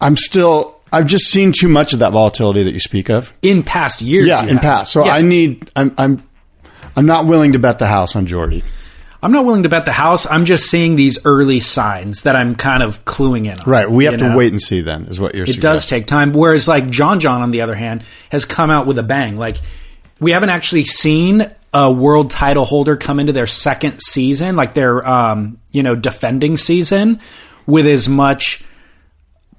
I'm still I've just seen too much of that volatility that you speak of. In past years, Yeah, in have. past. So Yeah. I need I'm I'm I'm not willing to bet the house on Jordy. I'm not willing to bet the house. I'm just seeing these early signs that I'm kind of cluing in on. Right. We have to know? wait and see then is what you're saying. It does take time. Whereas like John John on the other hand has come out with a bang. Like we haven't actually seen a world title holder come into their second season, like their um, you know, defending season with as much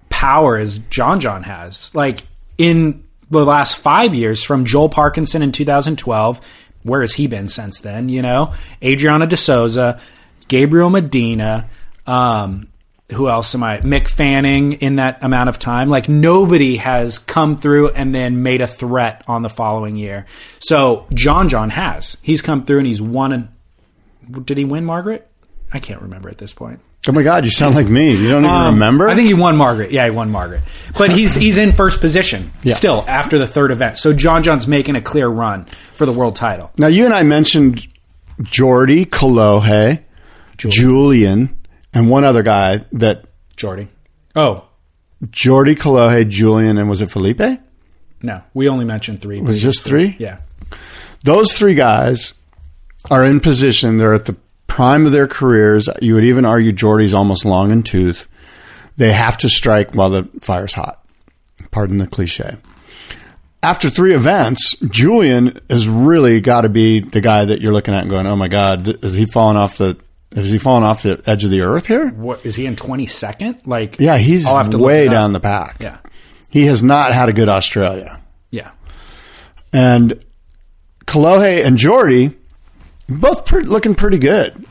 power as John John has. Like in the last five years, from Joel Parkinson in 2012, where has he been since then? You know, Adriano De Souza, Gabriel Medina, um, who else am I? Mick Fanning in that amount of time. Like nobody has come through and then made a threat on the following year. So John John has. He's come through and he's won. And did he win Margaret? I can't remember at this point. Oh my god, you sound like me. You don't even Um, remember? I think he won Margaret. Yeah, he won Margaret. But he's he's in first position Yeah. still after the third event. So John John's making a clear run for the world title. Now you and I mentioned Jordy, Kolohe, Julian, and one other guy that Jordy. Oh Jordy, Kolohe, Julian, and was it Felipe? no, we only mentioned three. Was it just three? Yeah. Those three guys are in position. They're at the prime of their careers. You would even argue Jordy's almost long in tooth. They have to strike while the fire's hot. Pardon the cliche. After three events, Julian has really got to be the guy that you're looking at and going, "Oh my God, is he falling off the? Is he falling off the edge of the earth here?" What is he in twenty second? Like Yeah, he's I'll have to way down the pack. Yeah. he has not had a good Australia. Yeah. And Kolohe and Jordy both pre- looking pretty good.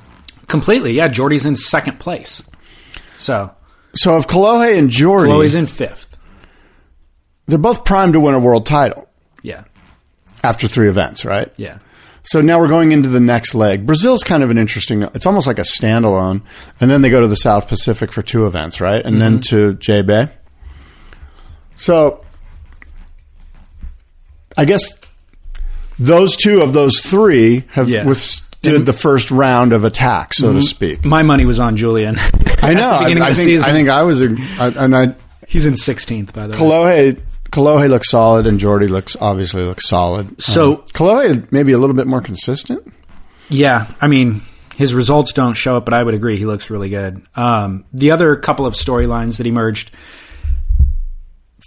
Completely. Yeah, Jordy's in second place. So So if Kolohe and Jordy, Kolohe's in fifth. they're both primed to win a world title Yeah. after three events, right? Yeah. So now we're going into the next leg. Brazil's kind of an interesting. It's almost like a standalone, and then they go to the South Pacific for two events, right? And then mm-hmm. to J Bay. So I guess those two of those three have Yeah. Withstood the first round of attack, so to speak. My money was on Julian. I know. At the I, I of the think. season. I think I was, a, I, and I He's in 16th, by the way. Kolohe, Kolohe looks solid, and Jordy looks obviously looks solid. So- um, Kolohe maybe a little bit more consistent. Yeah, I mean, his results don't show it, but I would agree he looks really good. Um, the other couple of storylines that emerged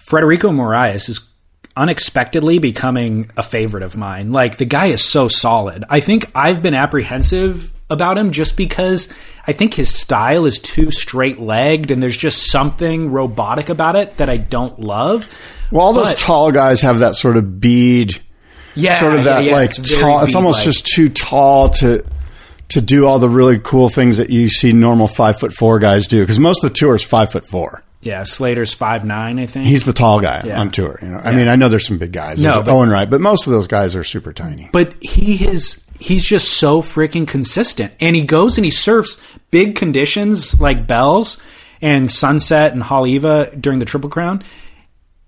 Frederico Morais is unexpectedly becoming a favorite of mine. Like, the guy is so solid. I think I've been apprehensive about him just because I think his style is too straight legged and there's just something robotic about it that I don't love. Well, all those tall guys have that sort of bead, Yeah, sort of that yeah, like it's tall. It's almost just too tall to to do all the really cool things that you see normal five foot four guys do. Because most of the tour is five foot four. Yeah, Slater's five nine, I think. He's the tall guy Yeah. on tour. You know, I mean, I know there's some big guys. No, There's but- Owen Wright, but most of those guys are super tiny. but he is he's just so freaking consistent and he goes and he surfs big conditions like bells and sunset and Haleiwa during the triple crown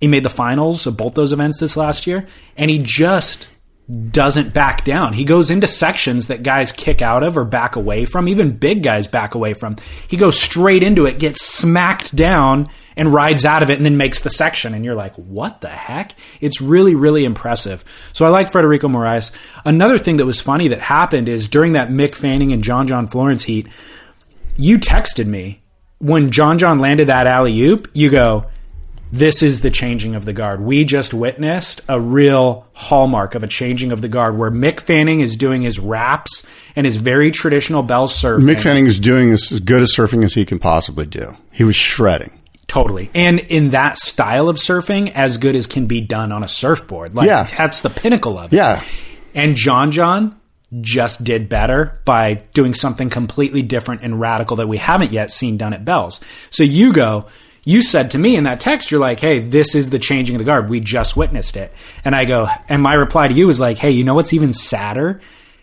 he made the finals of both those events this last year and he just doesn't back down. He goes into sections that guys kick out of or back away from even big guys back away from. He goes straight into it gets smacked down and rides out of it and then makes the section. And you're like what the heck? It's really really impressive. So i like frederico morais. Another thing that was funny that happened is during that mick fanning and john john florence heat you texted me. When john john landed that alley oop you go this is the changing of the guard. We just witnessed a real hallmark of a changing of the guard where Mick Fanning is doing his raps and his very traditional bell surfing. Mick Fanning is doing as good a surfing as he can possibly do. He was shredding. Totally. And in that style of surfing, as good as can be done on a surfboard. Like, Yeah. that's the pinnacle of it. Yeah. And John John just did better by doing something completely different and radical that we haven't yet seen done at Bell's. So you go, you said to me in that text, you're like, hey, this is the changing of the guard. We just witnessed it. And I go, and my reply to you is like, hey, you know what's even sadder?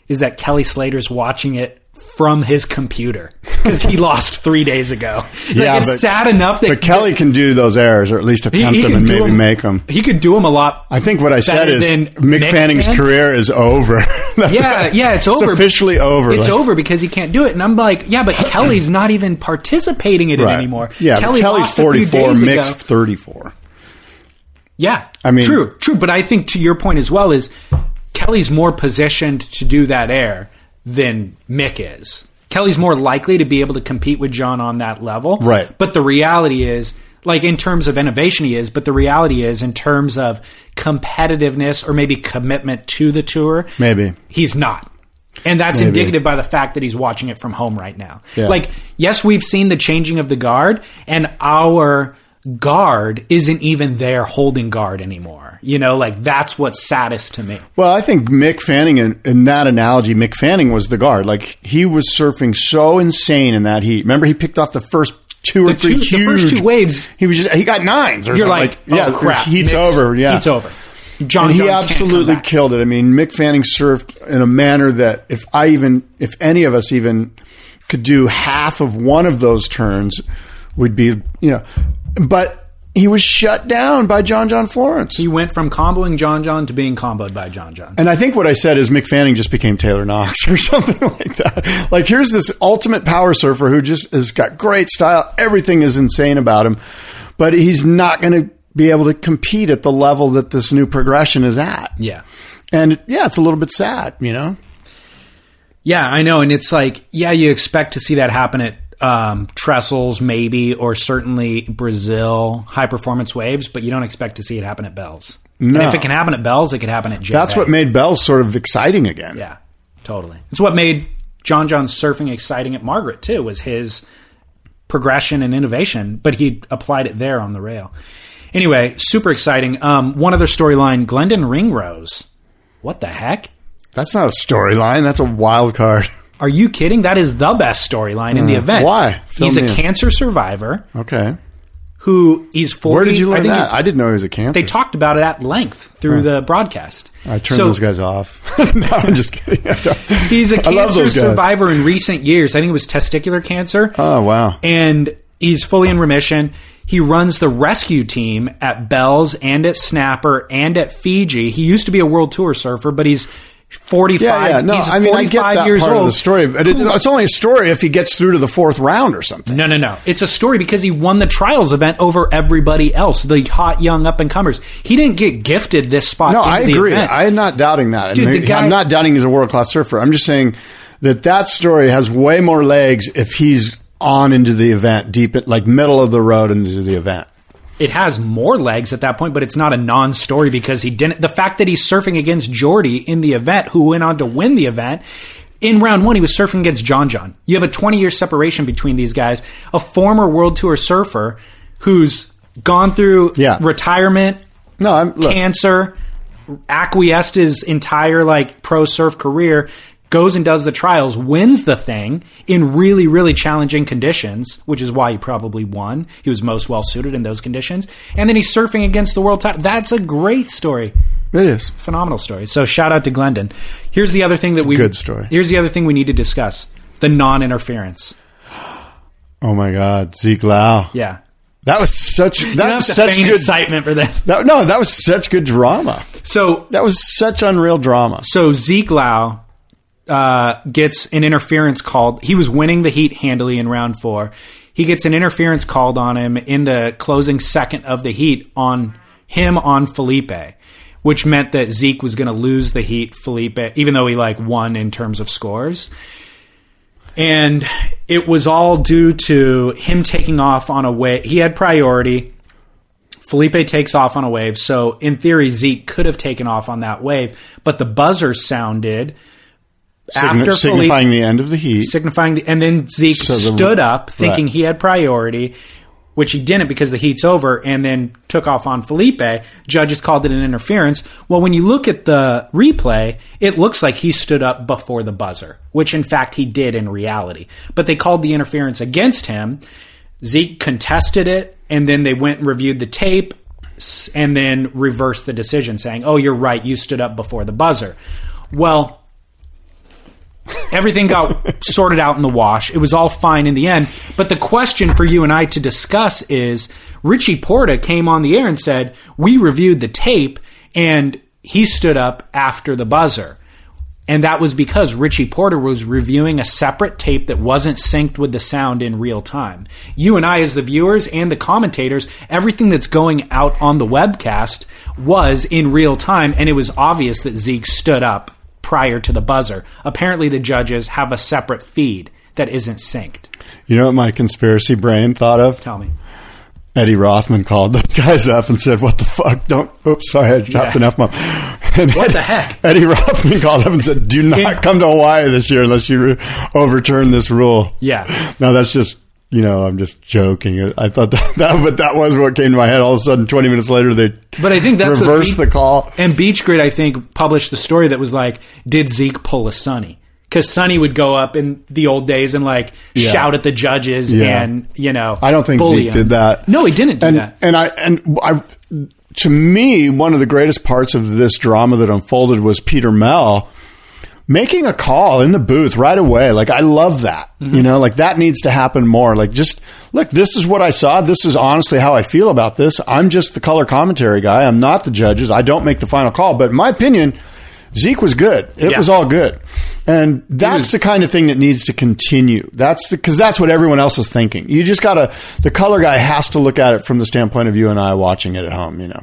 Is that Kelly Slater's watching it from his computer because he lost three days ago. Like, Yeah, it's but- sad enough that But Kelly can do those errors, or at least attempt he them and maybe 'em- make them. He could do them a lot. I think what I said is Mick, Mick Fanning's career is over. Yeah, yeah, it's over. officially over. It's Like- over because he can't do it. And I'm like, yeah, but Kelly's not even participating in it Right. anymore. Yeah, Kelly Kelly's lost a few 44, days Mick's ago. 34. Yeah, I mean- true, true. But I think to your point as well is Kelly's more positioned to do that air than Mick is. Kelly's more likely to be able to compete with John on that level. Right. But the reality is, like in terms of innovation, he is. But the reality is, in terms of competitiveness or maybe commitment to the tour, Maybe. he's not. And that's Maybe. indicative by the fact that he's watching it from home right now. Yeah. Like, yes, we've seen the changing of the guard, and our guard isn't even there holding guard anymore. You know, like that's what's saddest to me. Well, I think Mick Fanning, in, in that analogy, Mick Fanning was the guard. Like he was surfing so insane in that heat. Remember, he picked off the first two or The, three two, the huge. first two waves, he was just he got nines or you're something. like, yeah, oh crap, heat's Mick's- over. Yeah, heat's over. John, and he absolutely killed it. I mean, Mick Fanning surfed in a manner that if I even, if any of us even could do half of one of those turns, we'd be, you know, but he was shut down by John John Florence. He went from comboing John John to being comboed by John John. And I think what I said is Mick Fanning just became Taylor Knox or something like that. Like here's this ultimate power surfer who just has got great style. Everything is insane about him, but he's not going to be able to compete at the level that this new progression is at. Yeah. And yeah, it's a little bit sad, you know. Yeah, I know. And it's like, yeah, you expect to see that happen at um, Trestles, maybe, or certainly Brazil, high performance waves, but you don't expect to see it happen at Bells. No. And if it can happen at Bells, it can happen at J That's what made Bells sort of exciting again. Yeah, totally. It's what made John John's surfing exciting at Margaret, too, was his progression and innovation, but he applied it there on the rail. Anyway, super exciting. Um, one other storyline Glendon Ringrose. What the heck? That's not a storyline. That's a wild card. Are you kidding? That is the best storyline in the event. Uh, why? Fill He's me a in. cancer survivor Okay. who he's 40. Where did you I learn think that? he's- I didn't know he was a cancer. They talked about it at length through the broadcast. I turned So- those guys off. no, I'm just kidding. I don't- He's a I love cancer those guys. survivor in recent years. I think it was testicular cancer. Oh wow. and he's fully in remission. He runs the rescue team at Bell's and at Snapper and at Fiji. He used to be a world tour surfer, but he's 45. Yeah, yeah. No, he's I mean, I get that years part old. of the story, but it, it's only a story if he gets through to the fourth round or something. No, no, no. It's a story because he won the trials event over everybody else, the hot young up and comers. He didn't get gifted this spot. No, I agree. event. I'm not doubting that. Dude, I mean, guy- I'm not doubting he's a world class surfer. I'm just saying that that story has way more legs if he's on into the event, deep, like middle of the road into the event. It has more legs at that point, but it's not a non-story because he didn't. The fact that he's surfing against Jordy in the event, who went on to win the event. In round one, he was surfing against John John. You have a 20 year separation between these guys. A former World Tour surfer who's gone through Yeah. retirement, No, I'm look, cancer, acquiesced his entire like pro surf career, goes and does the trials, wins the thing in really, really challenging conditions, which is why he probably won. He was most well suited in those conditions. And then he's surfing against the world title. That's a great story. it is. Phenomenal story. So shout out to Glendon. Here's the other thing that we good story. Here's the other thing we need to discuss. The non-interference. Oh my God, Zeke Lau. Yeah. That was such. That was such good. excitement for this. That, no, that was such good drama. So That was such unreal drama. So Zeke Lau uh, gets an interference called. He was winning the heat handily in round four. He gets an interference called on him in the closing second of the heat on him on Felipe, which meant that Zeke was going to lose the heat. Felipe, even though he like won in terms of scores. And it was all due to him taking off on a wave. He had priority. Felipe takes off on a wave, so in theory Zeke could have taken off on that wave, but the buzzer sounded Signi- after signifying Felipe, the end of the heat. signifying the, and then Zeke So the- stood up thinking right. he had priority, which he didn't because the heat's over, and then took off on Felipe. Judges called it an interference. Well, when you look at the replay, it looks like he stood up before the buzzer, which in fact he did in reality. But they called the interference against him. Zeke contested it, and then they went and reviewed the tape and then reversed the decision, saying, Oh, you're right, you stood up before the buzzer. Well, everything got sorted out in the wash. It was all fine in the end. But the question for you and I to discuss is Richie Porta came on the air and said, We reviewed the tape, and he stood up after the buzzer. And that was because Richie Porta was reviewing a separate tape that wasn't synced with the sound in real time. You and I, as the viewers and the commentators, everything that's going out on the webcast was in real time, and it was obvious that Zeke stood up prior to the buzzer. Apparently, the judges have a separate feed that isn't synced. You know what my conspiracy brain thought of? Tell me. Eddie Rothman called those guys up and said, "What the fuck? Don't." Oops, sorry, I dropped Yeah. an f bomb. And What the heck? Eddie Rothman called up and said, "Do not come to Hawaii this year unless you overturn this rule." Yeah. Now that's just you know I'm just joking. I thought that, that but that was what came to my head. All of a sudden, 20 minutes later, they But I think that's reversed Be- the call. And BeachGrit, I think, published the story that was like, "Did Zeke pull a Sunny?" Because Sunny would go up in the old days and like Yeah. shout at the judges Yeah. and you know. I don't think Zeke them. did that. No, he didn't do and, that. And I and I to me, one of the greatest parts of this drama that unfolded was Peter Mel making a call in the booth right away. Like I love that. Mm-hmm. You know, like that needs to happen more. Like just look, this is what I saw. This is honestly how I feel about this. I'm just the color commentary guy. I'm not the judges. I don't make the final call, but in my opinion, Zeke was good. It Yeah. was all good. And that's was- the kind of thing that needs to continue. That's the, cause that's what everyone else is thinking. You just gotta, the color guy has to look at it from the standpoint of you and I watching it at home, you know.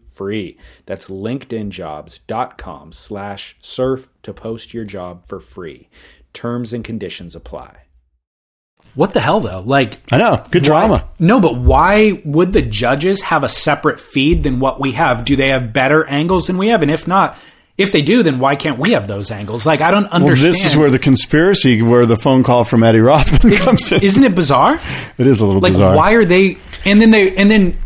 free. That's linkedinjobs.com slash surf to post your job for free. Terms and conditions apply. What the hell, though? Like, I know. Good drama. no, but why would the judges have a separate feed than what we have? Do they have better angles than we have? And if not, if they do, then why can't we have those angles? Like, I don't Well, understand. this is where the conspiracy, where the phone call from Eddie Rothman comes in. Isn't it bizarre? It is a little like bizarre. why are they and then they and then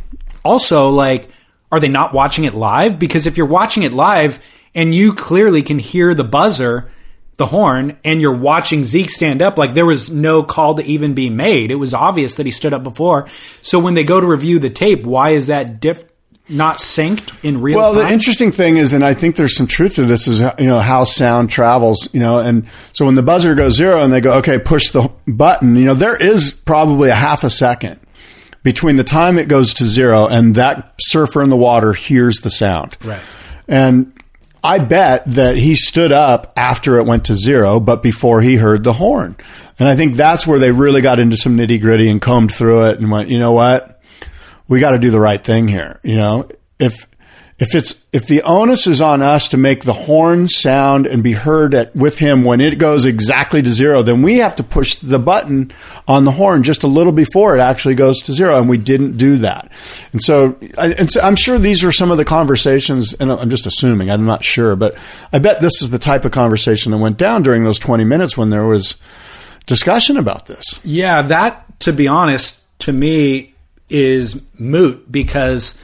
also like are they not watching it live because if you're watching it live and you clearly can hear the buzzer the horn and you're watching Zeke stand up like there was no call to even be made it was obvious that he stood up before so when they go to review the tape why is that diff not synced in real Well, time Well, the interesting thing is, and I think there's some truth to this, is you know how sound travels. You know, and so when the buzzer goes zero and they go, okay, push the button. You know, there is probably a half a second between the time it goes to zero and that surfer in the water hears the sound. Right. And I bet that he stood up after it went to zero, but before he heard the horn. And I think that's where they really got into some nitty gritty and combed through it and went, you know what? we got to do the right thing here. You know, if if it's if the onus is on us to make the horn sound and be heard at, with him when it goes exactly to zero, then we have to push the button on the horn just a little before it actually goes to zero, and we didn't do that. And so, and so I'm sure these are some of the conversations, and I'm just assuming, I'm not sure, but I bet this is the type of conversation that went down during those 20 minutes when there was discussion about this. Yeah, that to be honest, to me is moot because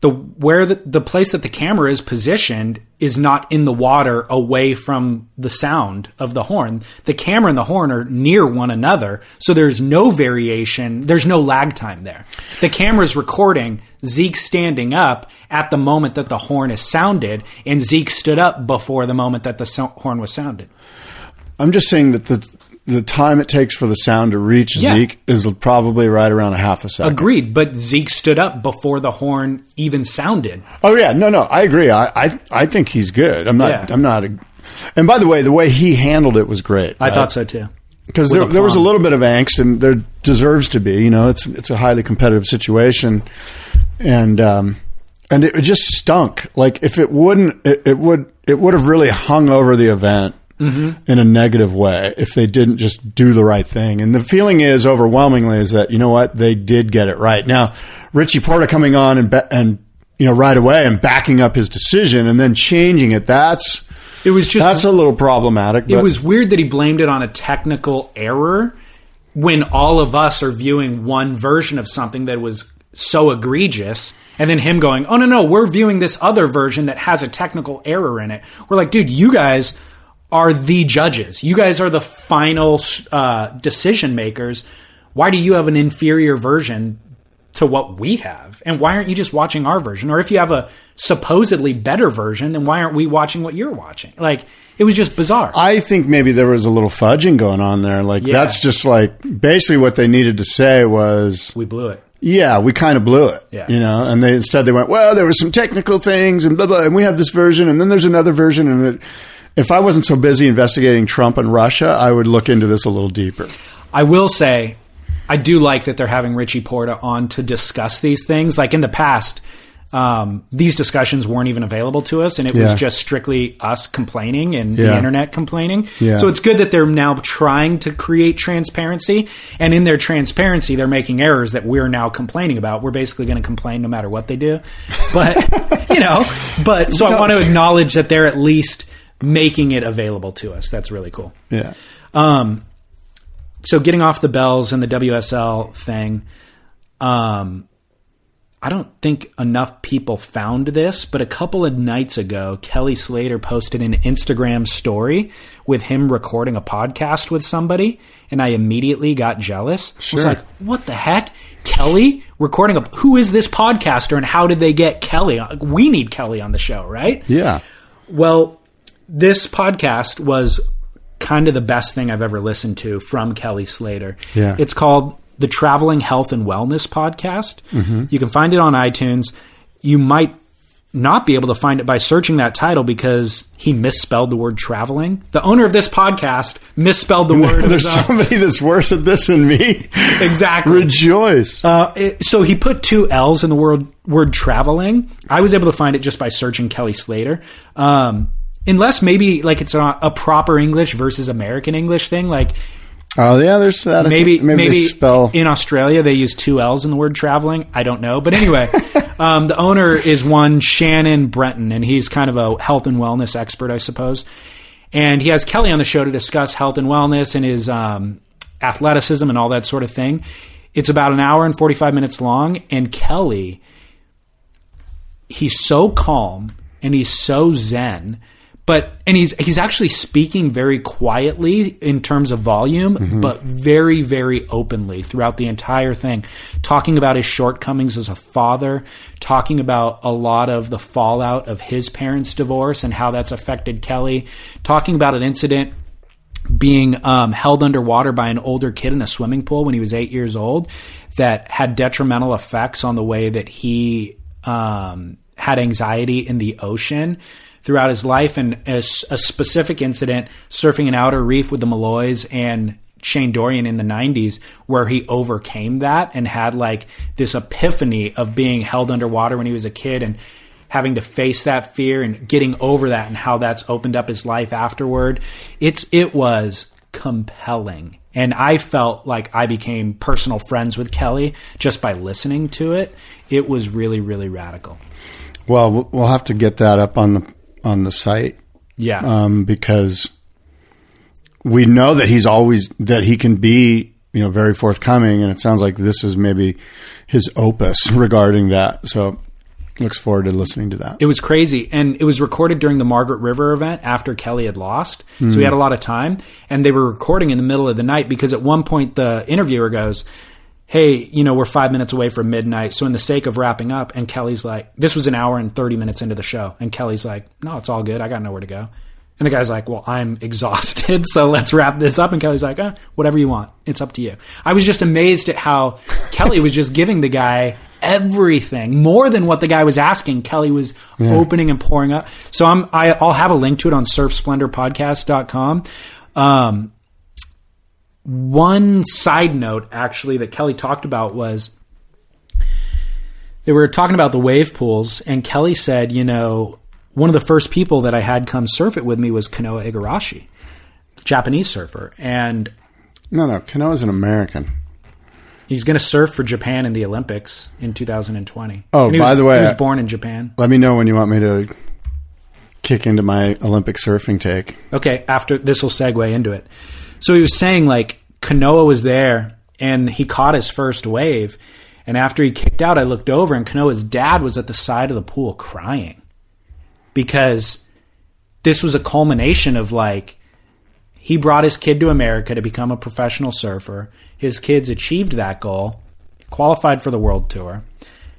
the where the, the place that the camera is positioned is not in the water away from the sound of the horn. The camera and the horn are near one another, so there's no variation. There's no lag time there. The camera's recording Zeke standing up at the moment that the horn is sounded, and Zeke stood up before the moment that the so- horn was sounded. I'm just saying that the the time it takes for the sound to reach Yeah. Zeke is probably right around a half a second. Agreed, but Zeke stood up before the horn even sounded. Oh yeah, no, no, I agree. I, I, I think he's good. I'm not. Yeah. I'm not. A, and by the way, the way he handled it was great. I thought so too. because there, there was a little bit of angst, and there deserves to be. You know, it's it's a highly competitive situation, and um, and it just stunk. Like if it wouldn't, it, it would it would have really hung over the event. In a negative way, if they didn't just do the right thing, and the feeling is overwhelmingly is that you know what they did get it right. Now, Richie Porta coming on and ba- and you know right away and backing up his decision and then changing it. That's It was just that's a little problematic. It but- was weird that he blamed it on a technical error when all of us are viewing one version of something that was so egregious. And then him going, oh, no, no, we're viewing this other version that has a technical error in it. We're like, dude, you guys are the judges. You guys are the final uh, decision makers. Why do you have an inferior version to what we have? And why aren't you just watching our version? Or if you have a supposedly better version, then why aren't we watching what you're watching? Like, it was just bizarre. I think maybe there was a little fudging going on there. Like Yeah. that's just like basically what they needed to say was, we blew it. yeah, we kind of blew it. Yeah. You know, and they instead they went, well, there were some technical things and blah blah, and we have this version, and then there's another version, and it, if I wasn't so busy investigating Trump and Russia, I would look into this a little deeper. I will say, I do like that they're having Richie Porta on to discuss these things. Like in the past, um, these discussions weren't even available to us, and it Yeah. was just strictly us complaining and the internet complaining. Yeah. So it's good that they're now trying to create transparency, and in their transparency, they're making errors that we're now complaining about. We're basically going to complain no matter what they do, but you know. But so I want to acknowledge that they're at least making it available to us. That's really cool. Yeah. Um, so getting off the bells and the WSL thing, um, I don't think enough people found this, but a couple of nights ago, Kelly Slater posted an Instagram story with him recording a podcast with somebody, and I immediately got jealous. I was like, "What the heck, Kelly recording a? Who is this podcaster, and how did they get Kelly? We need Kelly on the show, right?" Yeah. Well, this podcast was kind of the best thing I've ever listened to from Kelly Slater. Yeah. It's called the Traveling Health and Wellness Podcast. Mm-hmm. You can find it on iTunes. You might not be able to find it by searching that title because he misspelled the word traveling. The owner of this podcast misspelled the word. There's somebody that's worse at this than me. Exactly. Rejoice. Uh, it- so he put two L's in the word word traveling. I was able to find it just by searching Kelly Slater. Um, unless maybe like it's a, a proper English versus American English thing. Like oh yeah, there's that. Maybe maybe, maybe spell. in Australia they use two L's in the word traveling. I don't know, but anyway, um, the owner is one Shannon Breton, and he's kind of a health and wellness expert, I suppose. And he has Kelly on the show to discuss health and wellness and his um, athleticism and all that sort of thing. It's about an hour and forty five minutes long, and Kelly, he's so calm and he's so zen but and he's he's actually speaking very quietly in terms of volume but very very openly throughout the entire thing. Talking about his shortcomings as a father talking about a lot of the fallout of his parents divorce and how that's affected Kelly talking about an incident being um, held underwater by an older kid in a swimming pool when he was eight years old that had detrimental effects on the way that he um, had anxiety in the ocean throughout his life and a specific incident surfing an outer reef with the Malloys and Shane Dorian in the 90s where he overcame that and had like this epiphany of being held underwater when he was a kid and having to face that fear and getting over that and how that's opened up his life afterward. It's it was compelling. And I felt like I became personal friends with Kelly just by listening to it. It was really, really radical. We'll- we'll have to get that up on the on the site Yeah. um, because we know that he's always that he can be you know very forthcoming, and it sounds like this is maybe his opus regarding that. So, looks forward to listening to that. It was crazy. And it was recorded during the Margaret River event after Kelly had lost. So we had a lot of time. And they were recording in the middle of the night because at one point the interviewer goes, Hey, you know, we're five minutes away from midnight. So, in the sake of wrapping up, and Kelly's like, This was an hour and 30 minutes into the show. And Kelly's like, No, it's all good. I got nowhere to go. And the guy's like, Well, I'm exhausted. So let's wrap this up. And Kelly's like, uh, Whatever you want. It's up to you. I was just amazed at how Kelly was just giving the guy everything more than what the guy was asking. Kelly was opening and pouring up. So I'm, I, I'll have a link to it on surfsplendorpodcast.com. Um, one side note actually that Kelly talked about was they were talking about the wave pools and Kelly said, you know, one of the first people that I had come surf it with me was Kanoa Igarashi, Japanese surfer, and No, no, Kanoa's an American. he's going to surf for Japan in the Olympics in 2020. Oh, by was- the way, he was born in Japan. Let me know when you want me to kick into my Olympic surfing take. Okay, after this will segue into it. So he was saying like Kanoa was there and he caught his first wave, and after he kicked out, I looked over and Kanoa's dad was at the side of the pool crying because this was a culmination of like he brought his kid to America to become a professional surfer. His kids achieved that goal, qualified for the world tour,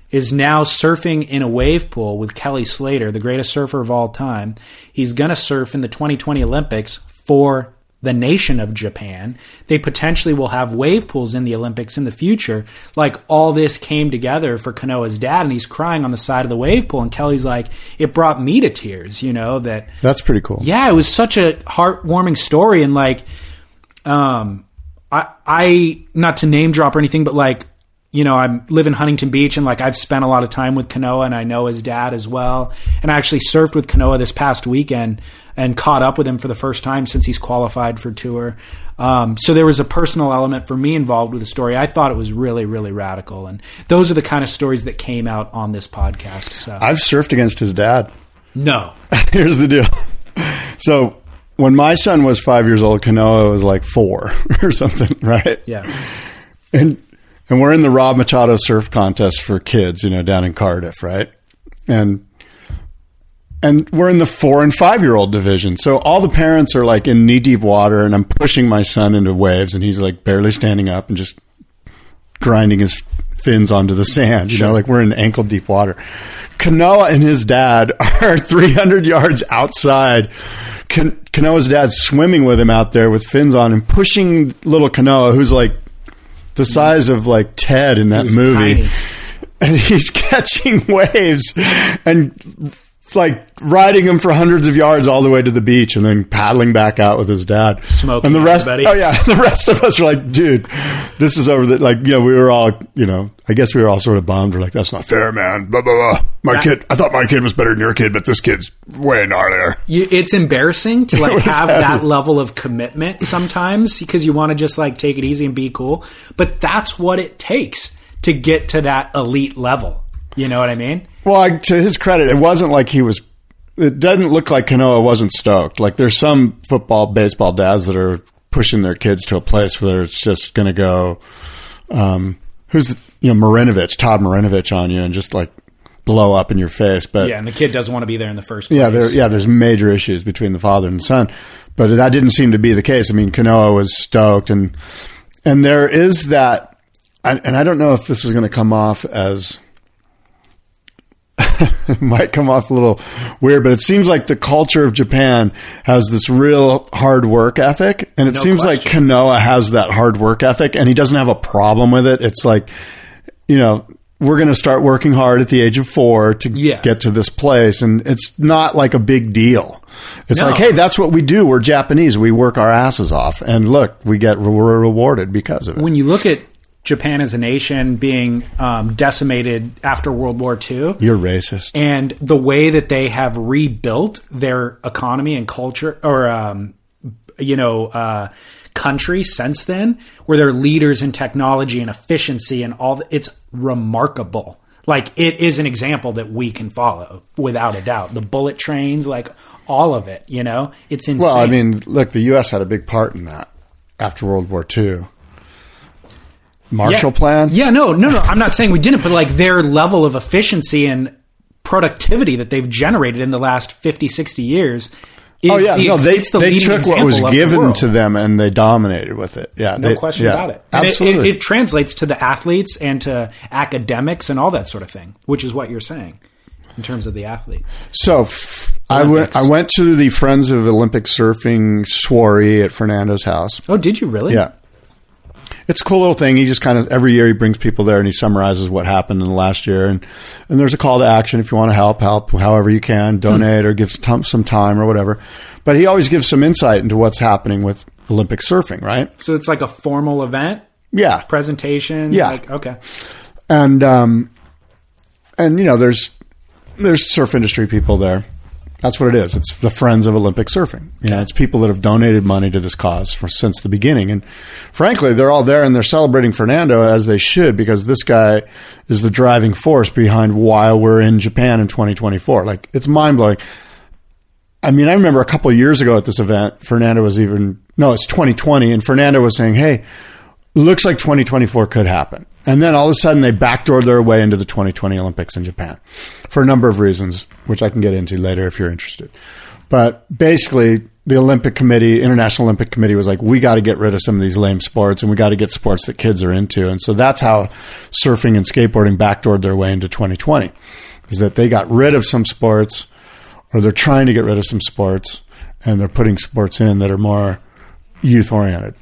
is now surfing in a wave pool with Kelly Slater, the greatest surfer of all time. He's going to surf in the 2020 Olympics for the nation of Japan. They potentially will have wave pools in the Olympics in the future. Like all this came together for Kanoa's dad, and he's crying on the side of the wave pool. And Kelly's like, it brought me to tears, you know, that That's pretty cool. yeah, it was such a heartwarming story, and like, um, I, I not to name drop or anything, but like, you know, I live in Huntington Beach, and like I've spent a lot of time with Kanoa, and I know his dad as well, and I actually surfed with Kanoa this past weekend and caught up with him for the first time since he's qualified for tour. Um, so there was a personal element for me involved with the story. I thought it was really, really radical, and those are the kind of stories that came out on this podcast. So I've surfed against his dad. no, Here's the deal. So when my son was five years old, Kanoa was like four or something, right? yeah, And and we're in the Rob Machado surf contest for kids, you know, down in Cardiff, right? And and we're in the four and five year old division. So all the parents are like in knee deep water and I'm pushing my son into waves and he's like barely standing up and just grinding his fins onto the sand. You know, like we're in ankle deep water. Kanoa and his dad are 300 yards outside. Kan- Kanoa's dad's swimming with him out there with fins on and pushing little Kanoa, who's like the size of like Ted in that movie. tiny. And he's catching waves and like riding him for hundreds of yards all the way to the beach and then paddling back out with his dad. Smoking And the rest, everybody. oh yeah, the rest of us are like, dude, this is over the, like, you know, we were all, you know, I guess we were all sort of bummed. We're like, that's not fair, man. Blah, blah, blah. My Right. kid, I thought my kid was better than your kid, but this kid's way gnarlier. you, it's embarrassing to like have heavy. that level of commitment sometimes because you want to just like take it easy and be cool. But that's what it takes to get to that elite level. You know what I mean? Well, I, to his credit, it wasn't like he was. It doesn't look like Kanoa wasn't stoked. Like there's some football, baseball dads that are pushing their kids to a place where it's just going to go. Um, who's the, you know Marinovich, Todd Marinovich on you, and just like blow up in your face. But Yeah, and the kid doesn't want to be there in the first place. yeah, there, yeah, there's major issues between the father and the son, but that didn't seem to be the case. I mean, Kanoa was stoked, and and there is that, and and I don't know if this is going to come off as might come off a little weird, but it seems like the culture of Japan has this real hard work ethic, and it No seems like question. Kanoa has that hard work ethic, and he doesn't have a problem with it. It's like, you know. We're going to start working hard at the age of four to Yeah. get to this place, and it's not like a big deal. It's No. like, hey, that's what we do. We're Japanese. We work our asses off, and look, we get we're rewarded because of it. when you look at Japan as a nation being um, decimated after World War II. You're racist. and the way that they have rebuilt their economy and culture or um, you know uh, country since then where they're leaders in technology and efficiency and all the, it's remarkable like it is an example that we can follow without a doubt the bullet trains like all of it you know it's insane Well, I mean, look, the U.S. had a big part in that after World War II. Marshall yeah. Plan. Yeah, no, no, no. I'm not saying we didn't, but like their level of efficiency and productivity that they've generated in the last 50, 60 years. Oh, is Oh yeah, the, no, they the they took what was of the given to them and they dominated with it. Yeah, No they- question yeah, about it. And it- Absolutely. It, it translates to the athletes and to academics and all that sort of thing, which is what you're saying in terms of the athlete. So f- I went. I went to the Friends of Olympic Surfing soiree at Fernando's house. Oh, did you really? Yeah, it's a cool little thing. He just kind of every year he brings people there and he summarizes what happened in the last year. And and there's a call to action if you want to help, help however you can, donate or give some some time or whatever. But he always gives some insight into what's happening with Olympic surfing, right? So it's like a formal event, Yeah, presentation. Yeah. Like, okay. and um, and you know there's there's surf industry people there. That's what it is. It's the Friends of Olympic Surfing. You know, it's people that have donated money to this cause for, since the beginning. And frankly, they're all there and they're celebrating Fernando as they should because this guy is the driving force behind why we're in Japan in 2024. Like it's mind blowing. I mean, I remember a couple years ago at this event, Fernando was even no, it's 2020, and Fernando was saying, "Hey, looks like 2024 could happen." And then all of a sudden, they backdoored their way into the 2020 Olympics in Japan for a number of reasons, which I can get into later if you're interested. But basically, the Olympic Committee, International Olympic Committee, was like, "We got to get rid of some of these lame sports, and we got to get sports that kids are into." And so that's how surfing and skateboarding backdoored their way into 2020, is that they got rid of some sports or they're trying to get rid of some sports and they're putting sports in that are more youth oriented.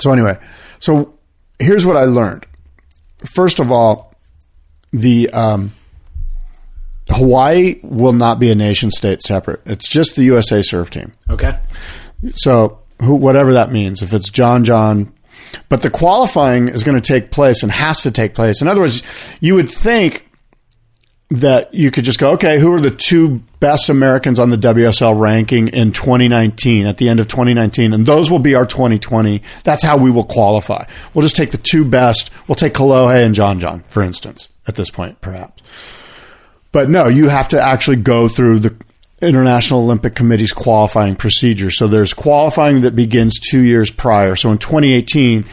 So anyway, so here's what I learned. First of all, the um, Hawaii will not be a nation state separate. It's just the USA surf team. Okay. So who, whatever that means, if it's John John, but the qualifying is going to take place and has to take place. In other words, you would think that you could just go, okay, who are the two best Americans on the WSL ranking in 2019 at the end of 2019? And those will be our 2020. That's how we will qualify. We'll just take the two best. We'll take Kolohe and John John, for instance, at this point, perhaps. But no, you have to actually go through the International Olympic Committee's qualifying procedure. So there's qualifying that begins two years prior. So in 2018,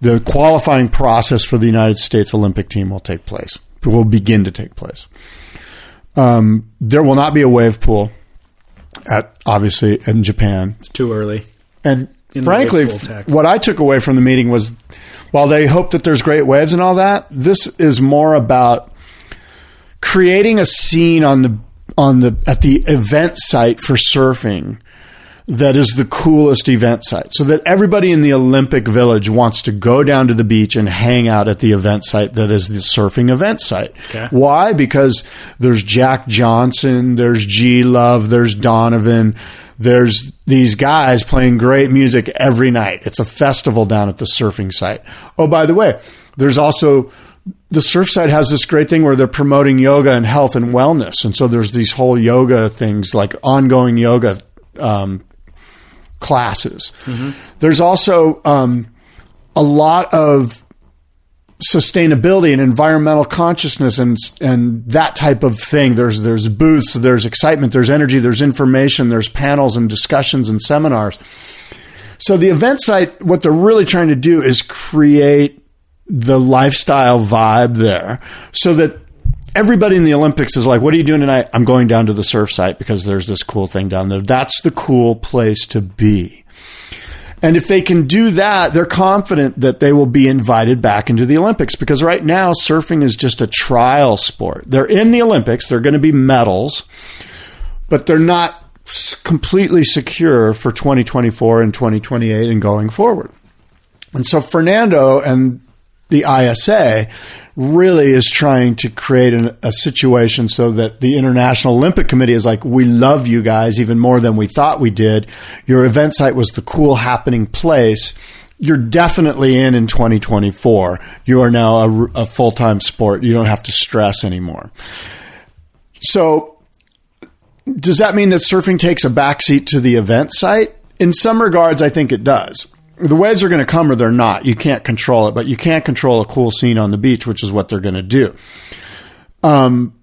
the qualifying process for the United States Olympic team will take place, will begin to take place. Um, there will not be a wave pool at obviously in Japan. It's too early. And In frankly, wave pool tech. what I took away from the meeting was while they hope that there's great waves and all that, this is more about creating a scene on the on the at the event site for surfing that is the coolest event site so that everybody in the Olympic Village wants to go down to the beach and hang out at the event site that is the surfing event site. Okay. Why? Because there's Jack Johnson, there's G Love, there's Donovan, there's these guys playing great music every night. It's a festival down at the surfing site. Oh, by the way, there's also the surf site has this great thing where they're promoting yoga and health and wellness. And so there's these whole yoga things like ongoing yoga um, classes. There's also um, a lot of sustainability and environmental consciousness and and that type of thing. There's there's booths, there's excitement, there's energy, there's information, there's panels and discussions and seminars. So the event site, what they're really trying to do is create the lifestyle vibe there, so that everybody in the Olympics is like, "What are you doing tonight?" I'm going down to the surf site because there's this cool thing down there. That's the cool place to be. And if they can do that, they're confident that they will be invited back into the Olympics because right now surfing is just a trial sport. They're in the Olympics, they're going to be medals, but they're not completely secure for 2024 and 2028 and going forward. And so Fernando and the ISA really is trying to create an, a situation so that the International Olympic Committee is like, we love you guys even more than we thought we did. Your event site was the cool happening place. you're definitely in in 2024. You are now a, a full time sport. You don't have to stress anymore. So, does that mean that surfing takes a backseat to the event site? In some regards, I think it does. The waves are going to come or they're not. You can't control it, but you can't control a cool scene on the beach, which is what they're going to do. Um,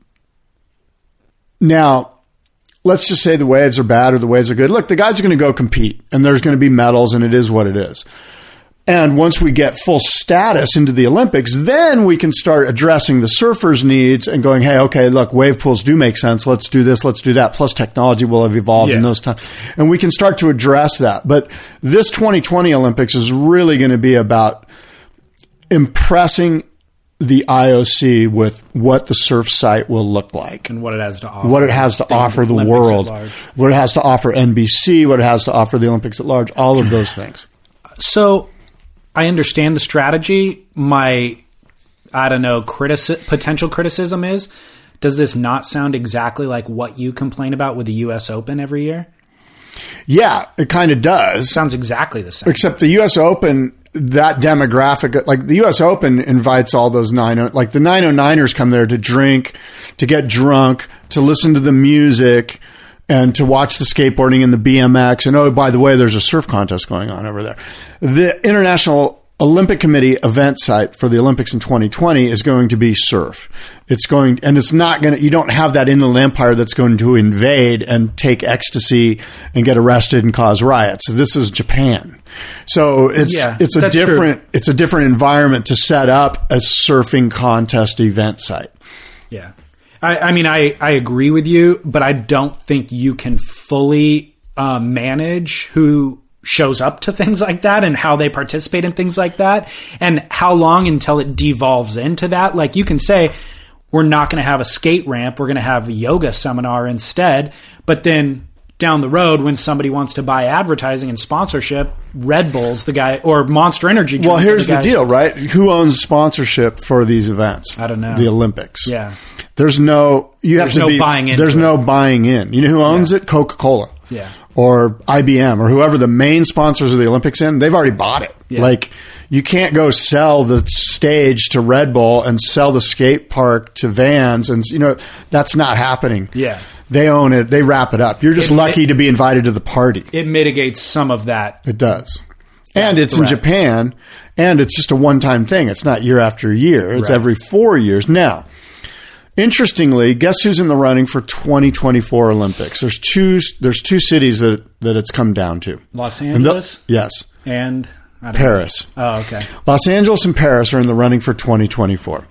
now, let's just say the waves are bad or the waves are good. Look, the guys are going to go compete and there's going to be medals and it is what it is. And once we get full status into the Olympics, then we can start addressing the surfers' needs and going, hey, okay, look, wave pools do make sense. Let's do this, let's do that. Plus, technology will have evolved Yeah. in those times. And we can start to address that. But this 2020 Olympics is really going to be about impressing the IOC with what the surf site will look like and what it has to offer. what it has to The offer the Olympics world, what it has to offer NBC, what it has to offer the Olympics at large, all of those things. So I understand the strategy. My, I don't know, critici- potential criticism is does this not sound exactly like what you complain about with the U.S. Open every year? Yeah, it kind of does. Sounds exactly the same. Except the U.S. Open, that demographic, like the U.S. Open invites all those nine, like the 909ers come there to drink, to get drunk, to listen to the music, and to watch the skateboarding and the BMX. And oh, by the way, there's a surf contest going on over there. The International Olympic Committee event site for the Olympics in 2020 is going to be surf. It's going, and it's not going to, you don't have that inland empire that's going to invade and take ecstasy and get arrested and cause riots. This is Japan. So it's, Yeah, it's a that's true. different, it's a different environment to set up a surfing contest event site. Yeah. I, I mean, I, I agree with you, but I don't think you can fully uh, manage who shows up to things like that and how they participate in things like that and how long until it devolves into that. Like you can say, we're not going to have a skate ramp, we're going to have a yoga seminar instead. But then down the road, when somebody wants to buy advertising and sponsorship, Red Bull's the guy or Monster Energy. Well, here's the guys- deal, right? Who owns sponsorship for these events? I don't know. The Olympics. Yeah. There's no you have to no be buying in. There's it. no buying in. You know who owns it? Coca Cola. Yeah. Or IBM or whoever the main sponsors of the Olympics in, they've already bought it. Yeah. Like you can't go sell the stage to Red Bull and sell the skate park to Vans and you know that's not happening. Yeah. They own it. They wrap it up. You're just It- lucky to be invited to the party. It mitigates some of that. It does. And it's in. Japan, and it's just a one time thing. It's not year after year, it's Right. every four years. Now, interestingly, guess who's in the running for 2024 Olympics? There's two, there's two cities that, that it's come down to. Los And the- Angeles yes, and I don't Paris. Know. Oh, okay. Los Angeles and Paris are in the running for 2024.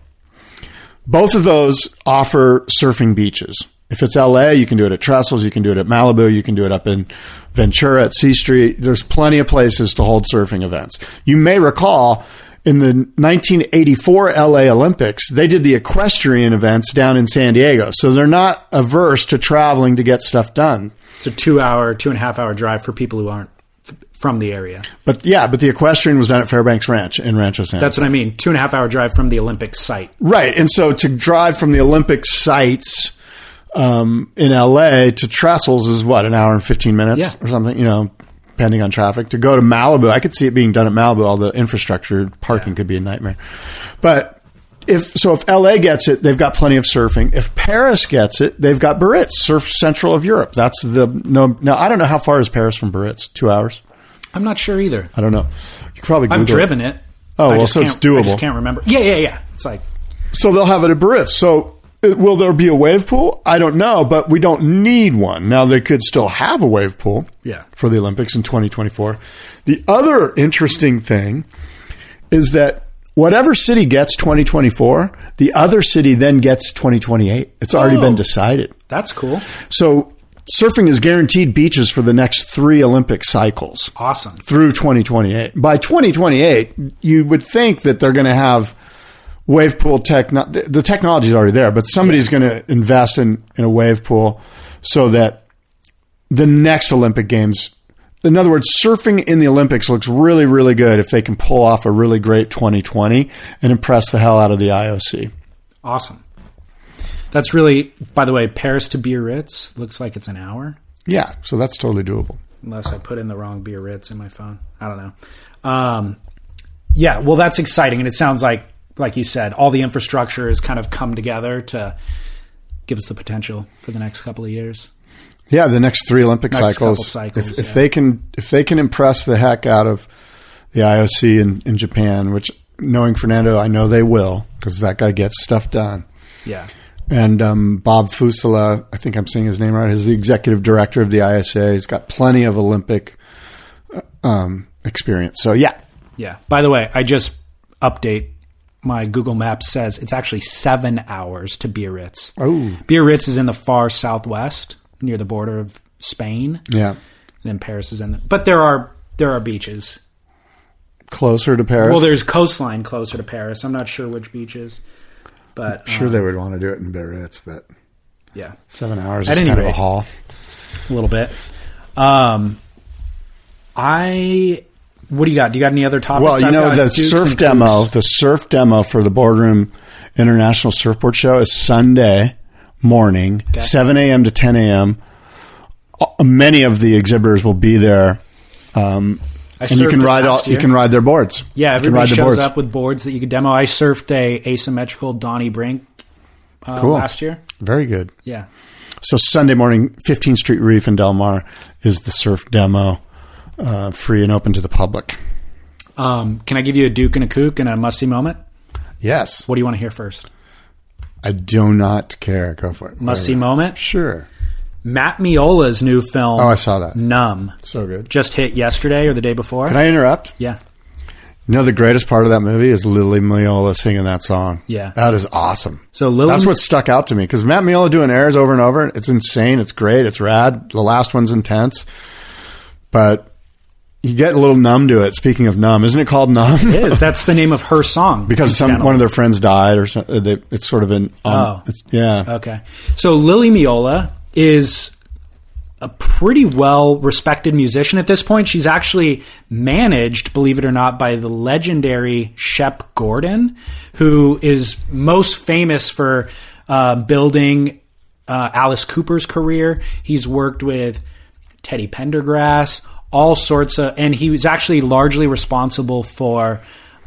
Both of those offer surfing beaches. If it's LA, you can do it at Trestles, you can do it at Malibu, you can do it up in Ventura at C Street. There's plenty of places to hold surfing events. You may recall in the 1984 LA Olympics, they did the equestrian events down in San Diego. So they're not averse to traveling to get stuff done. It's a two hour, two and a half hour drive for people who aren't f- from the area. But yeah, but the equestrian was done at Fairbanks Ranch in Rancho Santa That's what I mean. Two and a half hour drive from the Olympic site. Right. And so to drive from the Olympic sites um, in LA to Trestles is what, an hour and 15 minutes Yeah. or something, you know, depending on traffic. To go to Malibu, I could see it being done at Malibu. All the infrastructure, parking could be a nightmare. But if so, if LA gets it, they've got plenty of surfing. If Paris gets it, they've got Biarritz, surf central of Europe. That's the no. Now I don't know how far is Paris from Biarritz. Two hours. I'm not sure either. I don't know. You probably Google I've driven it. Oh, I well, so it's can't- I just can't remember. Yeah, yeah, yeah. It's like So they'll have it at Biarritz. So will there be a wave pool? I don't know, but we don't need one. Now they could still have a wave pool Yeah. for the Olympics in 2024. The other interesting thing is that whatever city gets 2024, the other city then gets 2028. It's already Oh. been decided. that's cool. So surfing is guaranteed beaches for the next three Olympic cycles Awesome. through 2028. By 2028, you would think that they're going to have wave pool tech. The the technology is already there, but somebody's going to invest in, in a wave pool so that the next Olympic Games, in other words, surfing in the Olympics looks really, really good if they can pull off a really great 2020 and impress the hell out of the IOC. Awesome. That's really, by the way, Paris to Biarritz looks like it's an hour, Yeah, so that's totally doable. unless I put in the wrong Biarritz in my phone. I don't know. Um, yeah, well, that's exciting, and it sounds like, like you said, all the infrastructure has kind of come together to give us the potential for the next couple of years. Yeah, the next three Olympic Next cycles. cycles, if, if they can, if they can impress the heck out of the IOC in, in Japan, which knowing Fernando, I know they will because that guy gets stuff done. Yeah, And um, Bob Fasulo, I think I'm saying his name right, is the executive director of the ISA. He's got plenty of Olympic uh, um, experience. So yeah, yeah. By the way, I just update my Google Maps says it's actually seven hours to Biarritz. Oh. Biarritz is in the far southwest, near the border of Spain. yeah, Then Paris is in, the, but there are there are beaches. closer to Paris. Well, there's coastline closer to Paris. I'm not sure which beaches, but sure um, they would want to do it in Biarritz, but yeah, seven hours At is kind of a rate. haul. a little bit. Um, I what do you got? Do you got any other topics? Well, you I've know the Dukes surf demo, the surf demo for the Boardroom International Surfboard Show is Sunday morning, seven a.m. to ten a.m. Uh, Many of the exhibitors will be there, um, I and you can ride all, you can ride their boards. Yeah, everybody shows boards. up with boards that you can demo. I surfed a asymmetrical Donnie Brink uh, Cool. last year. Very good. Yeah, So Sunday morning, 15th Street Reef in Del Mar is the surf demo, uh, free and open to the public. um, can I give you a Duke and a Kook and a musty moment? Yes, What do you want to hear first? I do not care. Go for it. Musty Whatever. moment. Sure. Matt Meola's new film. Oh, I saw that. Numb So good. just hit yesterday or the day before. Can I interrupt? yeah, You know, the greatest part of that movie is Lily Meola singing that song. Yeah. That is awesome. So Lily- That's what stuck out to me because Matt Meola doing airs over and over. It's insane. It's great. It's rad. The last one's intense. But you get a little numb to it. Speaking of numb, isn't it called Numb? it is. That's the name of her song. because some one of their friends died or something. They, it's sort of an. Um, Oh. it's, yeah. Okay. So Lily Meola is a pretty well respected musician at this point. She's actually managed, believe it or not, by the legendary Shep Gordon, who is most famous for uh, building uh, Alice Cooper's career. He's worked with Teddy Pendergrass, all sorts of, and he was actually largely responsible for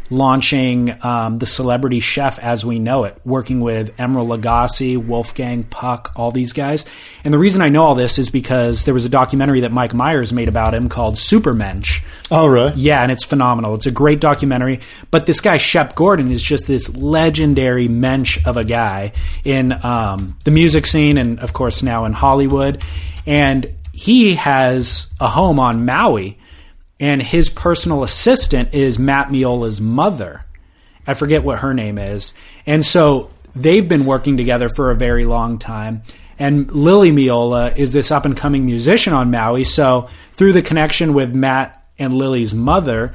launching um, the celebrity chef as we know it, working with Emeril Lagasse, Wolfgang Puck, all these guys. And the reason I know all this is because there was a documentary that Mike Myers made about him called Supermensch. Oh, really? Yeah, and it's phenomenal. It's a great documentary. But this guy, Shep Gordon, is just this legendary mensch of a guy in um, the music scene and, of course, now in Hollywood. And he has a home on Maui, and his personal assistant is Matt Meola's mother. I forget what her name is. And so they've been working together for a very long time. And Lily Miola is this up and coming musician on Maui. So through the connection with Matt and Lily's mother,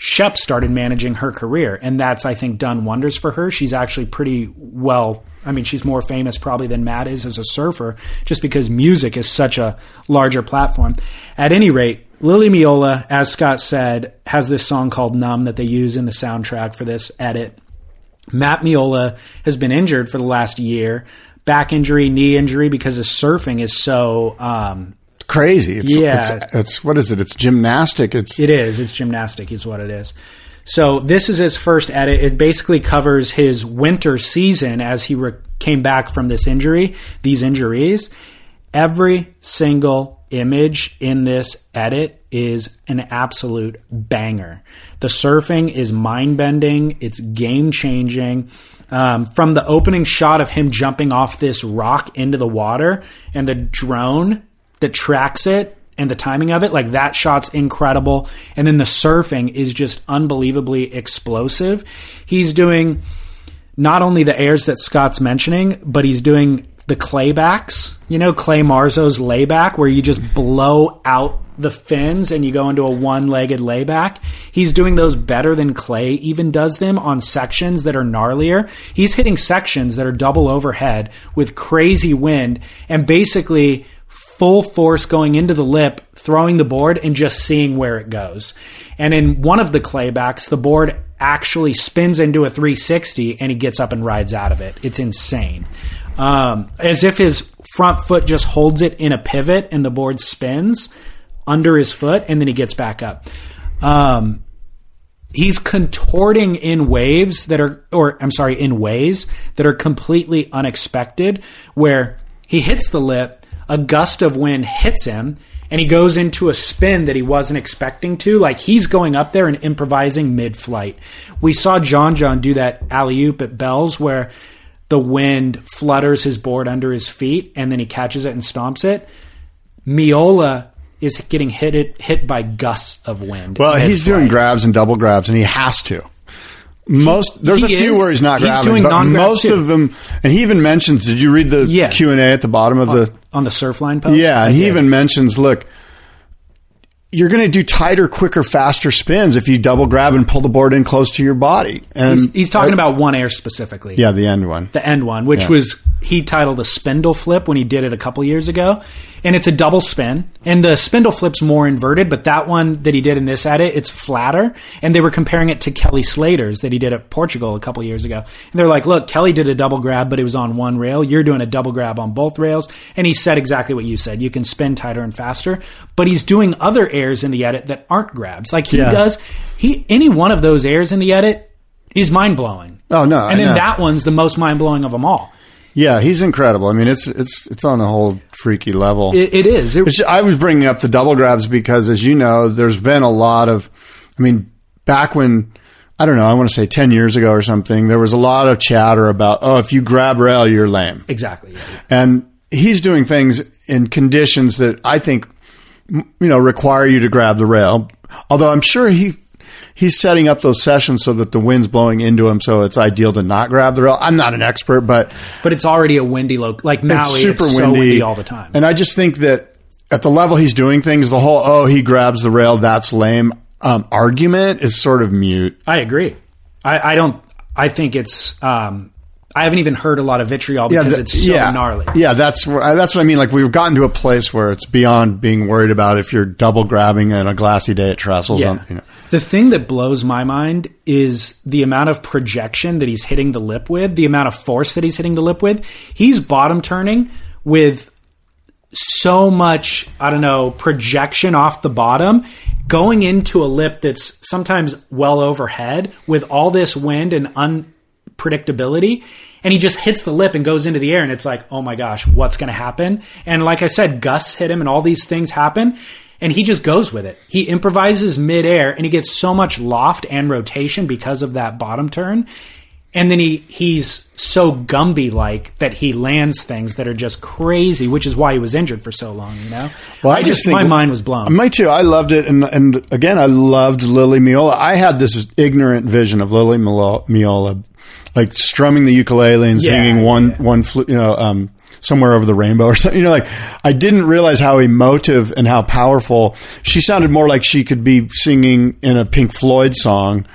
Shep started managing her career. And that's, I think, done wonders for her. She's actually pretty well. I mean, she's more famous probably than Matt is as a surfer, just because music is such a larger platform. At any rate, Lily Meola, as Scott said, has this song called Numb that they use in the soundtrack for this edit. Matt Meola has been injured for the last year, back injury, knee injury, because his surfing is so. Um, Crazy. It's, Yeah. It's, it's, what is it? It's gymnastic. It's, it is. It's gymnastic, is what it is. So this is his first edit. It basically covers his winter season as he re- came back from this injury, these injuries. Every single image in this edit is an absolute banger. The surfing is mind bending, it's game changing. Um, from the opening shot of him jumping off this rock into the water and the drone that tracks it and the timing of it, like that shot's incredible. And then the surfing is just unbelievably explosive. He's doing not only the airs that Scott's mentioning, but he's doing the claybacks. You know, Clay Marzo's layback, where you just blow out the fins and you go into a one-legged layback. He's doing those better than Clay even does them on sections that are gnarlier. He's hitting sections that are double overhead with crazy wind and basically full force going into the lip, throwing the board, and just seeing where it goes. And in one of the claybacks, the board actually spins into a 360 and he gets up and rides out of it. It's insane. Um, as if his front foot just holds it in a pivot and the board spins under his foot and then he gets back up. Um, he's contorting in waves that are or I'm sorry, in ways that are completely unexpected where he hits the lip, a gust of wind hits him and he goes into a spin that he wasn't expecting to. Like he's going up there and improvising mid flight. We saw John John do that alley oop at Bells where the wind flutters his board under his feet and then he catches it and stomps it. Meola is getting hit hit by gusts of wind. Well, he's mid-flight. doing grabs and double grabs, and he has to. Most there's a few is. where he's not He's grabbing, doing but most too. of them. And he even mentions. Did you read the. Q and A at the bottom of the? Uh, on the Surfline post. Yeah, and he even mentions, look, you're going to do tighter, quicker, faster spins if you double grab and pull the board in close to your body. And he's, he's talking about one air specifically. yeah, the end one. the end one, which Yeah. was he titled a spindle flip when he did it a couple years ago, and it's a double spin. And the spindle flip's more inverted, but that one that he did in this edit, it's flatter. And they were comparing it to Kelly Slater's that he did at Portugal a couple years ago. And they're like, "Look, Kelly did a double grab, but it was on one rail. You're doing a double grab on both rails." And he said exactly what you said. You can spin tighter and faster, but he's doing other airs in the edit that aren't grabs. Like he Yeah. does, he any one of those airs in the edit is mind blowing. Oh, no, and then that one's the most mind blowing of them all. Yeah, he's incredible. I mean, it's it's it's on a whole freaky level. It, it is. It, It's I was bringing up the double grabs because, as you know, there's been a lot of. I mean, back when I don't know, I want to say ten years ago or something, there was a lot of chatter about, oh, if you grab rail, you're lame. exactly. yeah. and he's doing things in conditions that I think m- you know require you to grab the rail. Although I'm sure he he's setting up those sessions so that the wind's blowing into him, so it's ideal to not grab the rail. I'm not an expert, but But it's already a windy loc. Like Maui, it's it's, super so windy. windy all the time. And I just think that at the level he's doing things, the whole "oh he grabs the rail, that's lame" um, argument is sort of mute. I agree. I, I don't. I think it's. Um, I haven't even heard a lot of vitriol because th- it's so yeah. gnarly. Yeah, that's uh, that's what I mean. Like we've gotten to a place where it's beyond being worried about if you're double grabbing on a glassy day at Trestles. Yeah. on- you know. The thing that blows my mind is the amount of projection that he's hitting the lip with, the amount of force that he's hitting the lip with. He's bottom turning with so much, I don't know, projection off the bottom, going into a lip that's sometimes well overhead with all this wind and unpredictability. And he just hits the lip and goes into the air, and it's like, oh my gosh, what's going to happen? And like I said, gusts hit him, and all these things happen, and he just goes with it. He improvises midair, and he gets so much loft and rotation because of that bottom turn. And then he he's so Gumby like that he lands things that are just crazy, which is why he was injured for so long. You know, Well, I, just, my mind was blown. Me too. I loved it, and and again, I loved Lily Meola. I had this ignorant vision of Lily Meola, like strumming the ukulele and Yeah, singing one yeah. one flu- you know um, somewhere over the rainbow or something. You know, like I didn't realize how emotive and how powerful she sounded. More like she could be singing in a Pink Floyd song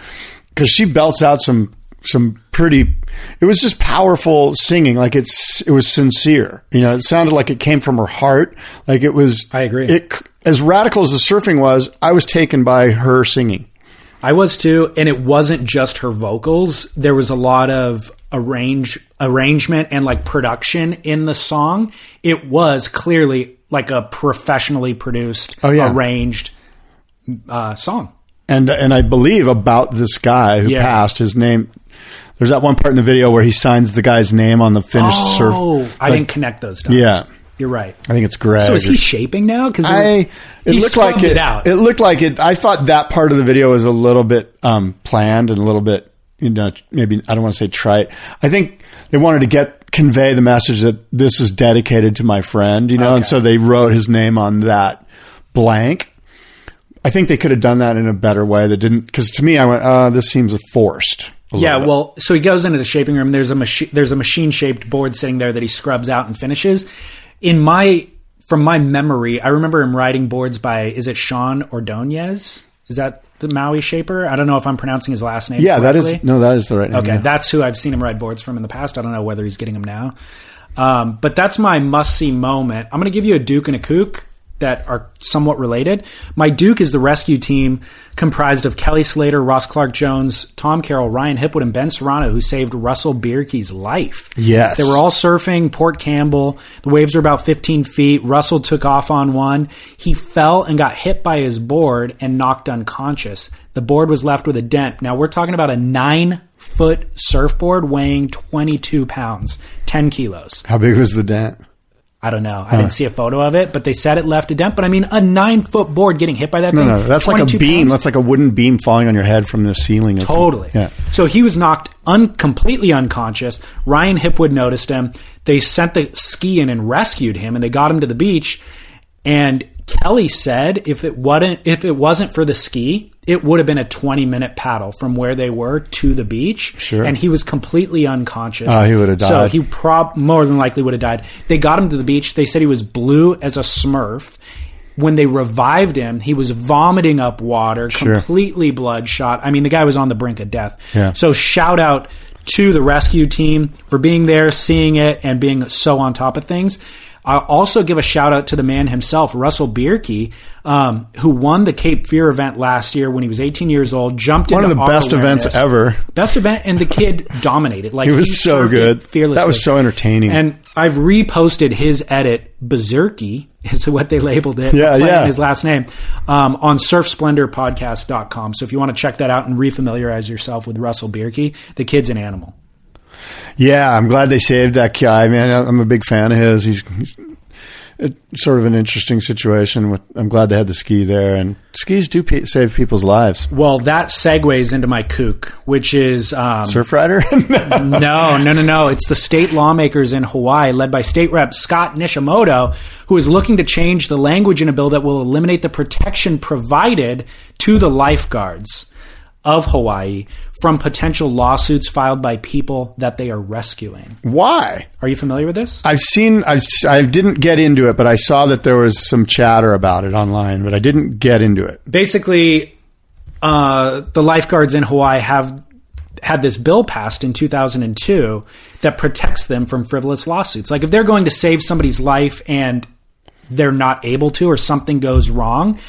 because she belts out some some pretty it was just powerful singing like it's it was sincere you know it sounded like it came from her heart like it was I agree. it as radical as the surfing was i was taken by her singing I was too, and it wasn't just her vocals. There was a lot of arrange arrangement and like production in the song. It was clearly like a professionally produced, Oh, yeah. arranged uh, song. and and i believe about this guy who Yeah. passed his name there's that one part in the video where he signs the guy's name on the finished surf Oh, I like, didn't connect those dots. Yeah. you're right. i think it's greg So is he shaping now? Because I it looked like it, it out. It looked like it. I thought that part of the video was a little bit um, planned and a little bit, you know, maybe I don't want to say trite. I think they wanted to get convey the message that this is dedicated to my friend, you know, and so they wrote his name on that blank. I think they could have done that in a better way. That didn't because to me, I went, uh, this seems forced. Yeah, bit. well, so he goes into the shaping room. There's a machine. There's a machine shaped board sitting there that he scrubs out and finishes. In my from my memory, I remember him writing boards by is it Sean Ordonez? Is that the Maui shaper? I don't know if I'm pronouncing his last name. yeah, that correctly. is no, that is the right name. Okay, yeah. that's who I've seen him ride boards from in the past. I don't know whether he's getting them now. Um, but that's my must see moment. I'm going to give you a Duke and a Kook that are somewhat related. My Duke is the rescue team comprised of Kelly Slater, Ross Clarke-Jones, Tom Carroll, Ryan Hipwood, and Ben Serrano, who saved Russell Bierke's life. Yes. They were all surfing Port Campbell. The waves are about 15 feet. Russell took off on one. He fell and got hit by his board and knocked unconscious. The board was left with a dent. Now we're talking about a nine foot surfboard weighing 22 pounds, 10 kilos. How big was the dent? I don't know. I didn't see a photo of it, but they said it left a dent. But I mean, a nine foot board getting hit by that No, thing. no, that's like a beam. pounds? That's like a wooden beam falling on your head from the ceiling. It's- Totally. Yeah. So he was knocked un- completely unconscious. Ryan Hipwood noticed him. They sent the ski in and rescued him, and they got him to the beach. And Kelly said if it wasn't if it wasn't for the ski, it would have been a 20 minute paddle from where they were to the beach. Sure. And he was completely unconscious. Oh, he would have died. So he prob more than likely would have died. They got him to the beach. They said he was blue as a smurf. When they revived him, he was vomiting up water, Sure. completely bloodshot. I mean, the guy was on the brink of death. Yeah. So shout out to the rescue team for being there, seeing it, and being so on top of things. I'll also give a shout out to the man himself, Russell Bierke, um, who won the Cape Fear event last year when he was 18 years old. Jumped in One of the best events ever. Best event, and the kid dominated. Like He was so good. fearless. That was so entertaining. And I've reposted his edit, Berserky is what they labeled it. Yeah, yeah. His last name um, on surfsplendorpodcast.com. So if you want to check that out and refamiliarize yourself with Russell Bierke, the kid's an animal. Yeah, I'm glad they saved that guy, man. I'm a big fan of his. He's, he's it's sort of an interesting situation. With I'm glad they had the ski there, and skis do pe- save people's lives. Well, that segues into my kook, which is um, Surf rider? no, no, no, no. It's the state lawmakers in Hawaii, led by State Rep Scott Nishimoto, who is looking to change the language in a bill that will eliminate the protection provided to the lifeguards of Hawaii from potential lawsuits filed by people that they are rescuing. Why? Are you familiar with this? I've seen. I've, I didn't get into it, but I saw that there was some chatter about it online, but I didn't get into it. basically, uh, the lifeguards in Hawaii have had this bill passed in 2002 that protects them from frivolous lawsuits. Like if they're going to save somebody's life and they're not able to, or something goes wrong,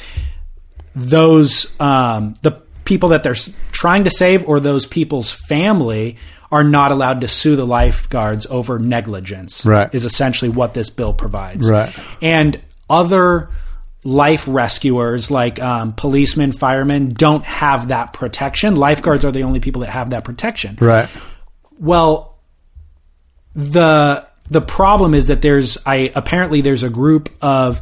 those um, the people that they're trying to save or those people's family are not allowed to sue the lifeguards over negligence. Right. Is essentially what this bill provides. Right. And other life rescuers like um, policemen, firemen don't have that protection. Lifeguards are the only people that have that protection. Right. Well, the the problem is that there's I apparently there's a group of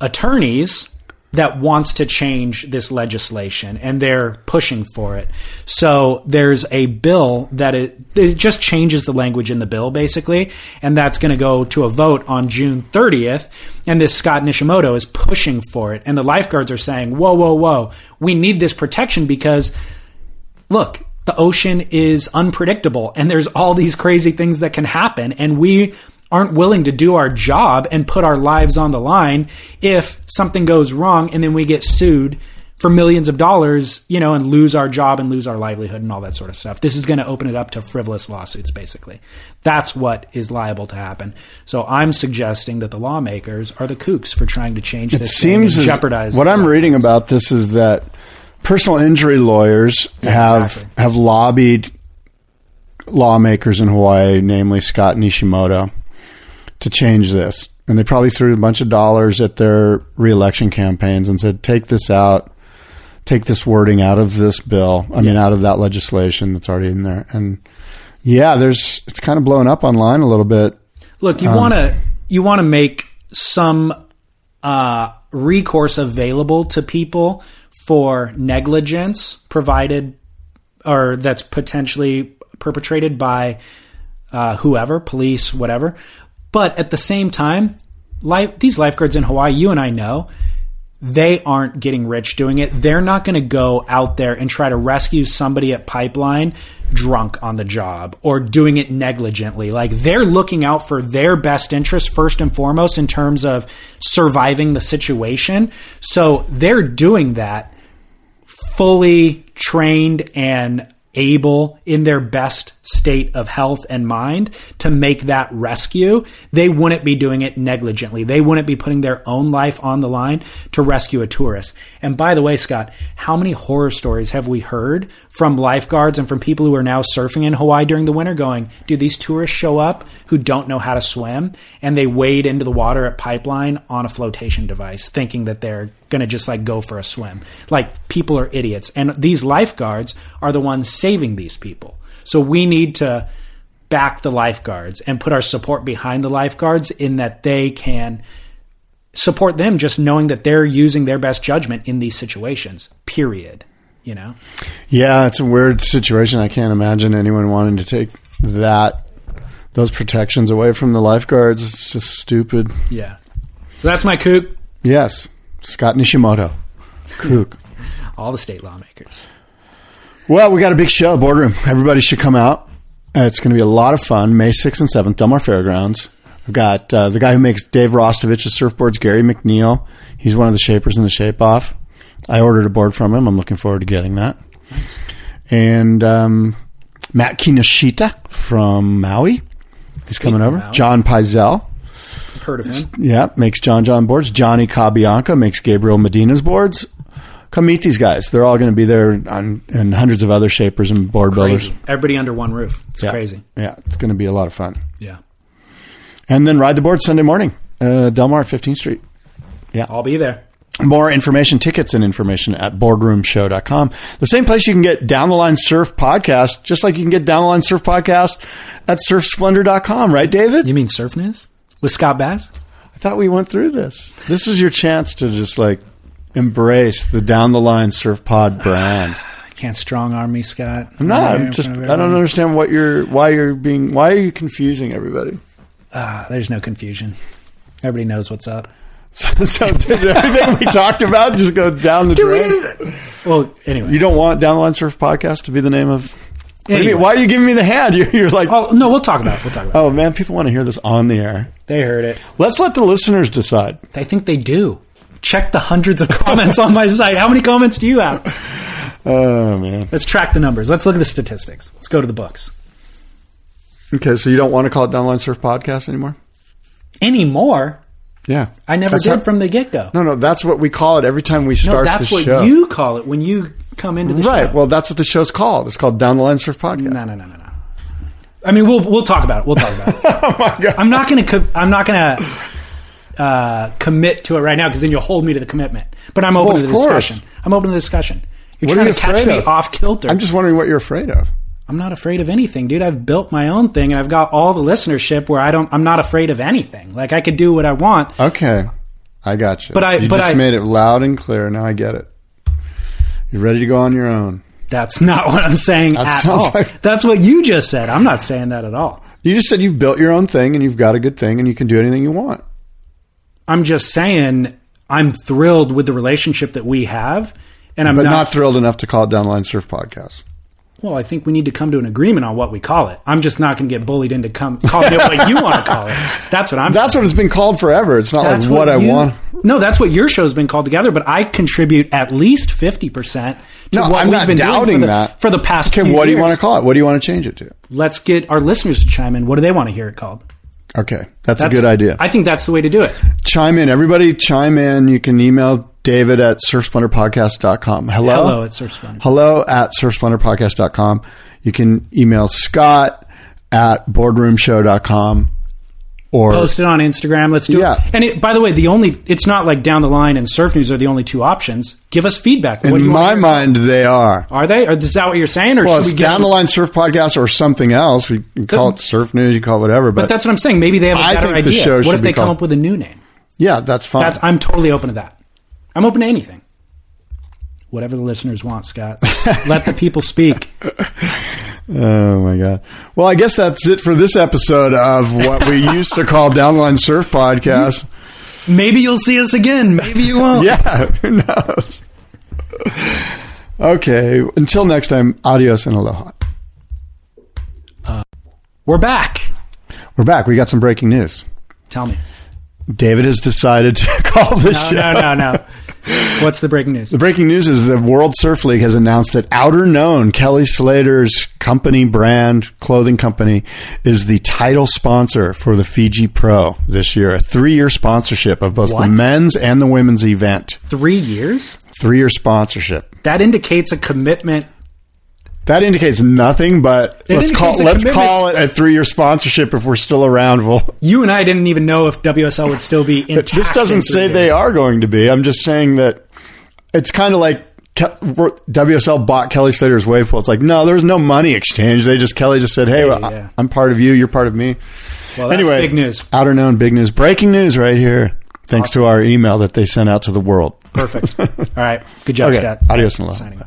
attorneys that wants to change this legislation and they're pushing for it. So there's a bill that it, it just changes the language in the bill basically and that's going to go to a vote on June 30th and this Scott Nishimoto is pushing for it and the lifeguards are saying, "Whoa, whoa, whoa. We need this protection because look, the ocean is unpredictable and there's all these crazy things that can happen and we aren't willing to do our job and put our lives on the line if something goes wrong and then we get sued for millions of dollars, you know, and lose our job and lose our livelihood and all that sort of stuff. This is going to open it up to frivolous lawsuits basically. That's what is liable to happen. So I'm suggesting that the lawmakers are the kooks for trying to change It this thing seems as- jeopardize what I'm reading about this is that personal injury lawyers have exactly. have lobbied lawmakers in Hawaii, namely Scott Nishimoto, to change this. And they probably threw a bunch of dollars at their reelection campaigns and said, "Take this out, take this wording out of this bill. I mean, out of that legislation that's already in there." And yeah, there's it's kind of blowing up online a little bit. Look, you want to you want to make some uh, recourse available to people for negligence provided or that's potentially perpetrated by uh, whoever, police, whatever. But at the same time, life, these lifeguards in Hawaii, you and I know, they aren't getting rich doing it. They're not going to go out there and try to rescue somebody at Pipeline drunk on the job or doing it negligently. Like they're looking out for their best interest first and foremost in terms of surviving the situation. So they're doing that fully trained and able in their best state of health and mind to make that rescue, they wouldn't be doing it negligently. They wouldn't be putting their own life on the line to rescue a tourist. And by the way, Scott, how many horror stories have we heard from lifeguards and from people who are now surfing in Hawaii during the winter going, dude, these tourists show up who don't know how to swim and they wade into the water at pipeline on a flotation device thinking that they're going to just like go for a swim. Like people are idiots. And these lifeguards are the ones saving these people. So we need to back the lifeguards and put our support behind the lifeguards in that they can support them just knowing that they're using their best judgment in these situations. Period. You know? Yeah, it's a weird situation. I can't imagine anyone wanting to take that those protections away from the lifeguards. It's just stupid. Yeah. So that's my kook. Yes. Scott Nishimoto. Kook. All the state lawmakers. Well, we got a big show, boardroom. Everybody should come out. Uh, it's going to be a lot of fun. May 6th and 7th, Del Mar Fairgrounds. We've got uh, the guy who makes Dave Rastovich's surfboards, Gary McNeil. He's one of the shapers in the Shape Off. I ordered a board from him. I'm looking forward to getting that. And um, Matt Kinoshita from Maui. He's coming over. John Pyzel. Heard of him. Yeah, makes John John boards. Johnny Cabianca makes Gabriel Medina's boards. Come meet these guys. They're all going to be there, on, and hundreds of other shapers and board builders. Everybody under one roof. It's Yeah. crazy. Yeah, it's going to be a lot of fun. Yeah. And then ride the board Sunday morning, uh, Del Mar, 15th Street. Yeah. I'll be there. More information, tickets, and information at boardroomshow.com. The same place you can get Down the Line Surf podcast, just like you can get Down the Line Surf podcast at surfsplendor.com, right, David? You mean surf news with Scott Bass? I thought we went through this. This is your chance to just like embrace the Down the Line Surf Pod brand. Can't strong arm me, Scott. I'm not. I'm just. I don't understand what you're. Why you're being. Why are you confusing everybody? Ah, there's no confusion. Everybody knows what's up. so did everything we talked about just go down the drain? Well, anyway. You don't want Down the Line Surf Podcast to be the name of. Do you mean? Why are you giving me the hand? You're, you're like, Oh no, we'll talk about it. We'll talk about oh, it. oh man, people want to hear this on the air. They heard it. Let's let the listeners decide. I think they do. Check the hundreds of comments on my site. How many comments do you have? Oh man. Let's track the numbers. Let's look at the statistics. Let's go to the books. Okay, so you don't want to call it Down the Line Surf Podcast anymore? Anymore? Yeah, I never That's did how- from the get go. No, no, that's what we call it every time we No, start that's the what show. you call it when you come into the show. right. show. Well, that's what the show's called. It's called Down the Line Surf Podcast. no, no, no, no, no. I mean, we'll we'll talk about it. We'll talk about it. Oh my god. I'm not going to. Co- I'm not to uh, commit to it right now because then you'll hold me to the commitment. But I'm open Well, to the course. discussion. I'm open to the discussion. You're What are trying you to catch afraid me off kilter. I'm just wondering what you're afraid of. I'm not afraid of anything, dude. I've built my own thing and I've got all the listenership where I don't. I'm not afraid of anything. Like I could do what I want. Okay, I got you. But I- you but just I- made it loud and clear. Now I get it. You're ready to go on your own. That's not what I'm saying at all. like- That's what you just said. I'm not saying that at all. You just said you've built your own thing and you've got a good thing and you can do anything you want. I'm just saying I'm thrilled with the relationship that we have, and I'm But not, not thrilled enough to call it Downline Surf Podcast. Well, I think we need to come to an agreement on what we call it. I'm just not going to get bullied into come calling it what you want to call it. That's what I'm. That's saying. what it's been called forever. It's not That's like what, I you- want. No, that's what your show's been called together. But I contribute at least fifty percent to No, what I'm we've been doing doubting for the, that. for the past. Few what do you years. want to call it? What do you want to change it to? Let's get our listeners to chime in. What do they want to hear it called? Okay, that's, That's a good idea. I think that's the way to do it. chime in. Everybody chime in. You can email David at surfsplendorpodcast.com. Hello? Hello at Surf Splendor. Hello at surfsplendorpodcast.com. You can email Scott at boardroomshow.com or Post it on Instagram. Let's do Yeah. it. And it, by the way, the only it's not like down the line and surf news are the only two options. Give us feedback. What do in you my mind they are. are they? Or is that what you're saying? Or Well, should it's we down the line surf podcast or something else. You can call it surf news, you call it whatever, but, But that's what I'm saying. Maybe they have a better idea. show what if they come up with a new name? yeah, that's fine. That's I'm totally open to that. I'm open to anything. Whatever the listeners want, Scott. Let the people speak. Oh my god! Well, I guess that's it for this episode of what we used to call Downline Surf Podcast. Maybe you'll see us again. Maybe you won't. Yeah, who knows? Okay, until next time, adios and aloha. Uh, we're back. We're back. We got some breaking news. Tell me. David has decided to call the No, show. no, no, no. What's the breaking news? The breaking news is the World Surf League has announced that Outerknown, Kelly Slater's company brand clothing company, is the title sponsor for the Fiji Pro this year. A three year sponsorship of both What? the men's and the women's event. Three years? Three year sponsorship. That indicates a commitment. That indicates nothing, but It let's call let's commitment. call it a three year sponsorship if we're still around. We'll, You and I didn't even know if WSL would still be intact. this doesn't say they are going to be. I'm just saying that it's kind of like WSL bought Kelly Slater's wave pool. It's like no, there was no money exchange. They just Kelly just said, "Hey, well, I- yeah. I'm part of you. You're part of me." Well, anyway, big news. Outerknown, big news, breaking news right here. Thanks to our email that they sent out to the world. Perfect. All right. Good job, Okay. Scott. Adios and aloha.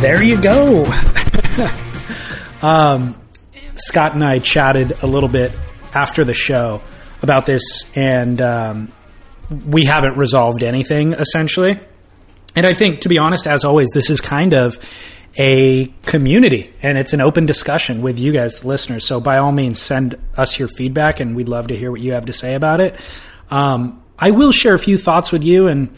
There you go. um, Scott and I chatted a little bit after the show about this, and um, we haven't resolved anything essentially. And I think, to be honest, as always, this is kind of a community and it's an open discussion with you guys, the listeners. So by all means, send us your feedback and we'd love to hear what you have to say about it. Um, I will share a few thoughts with you and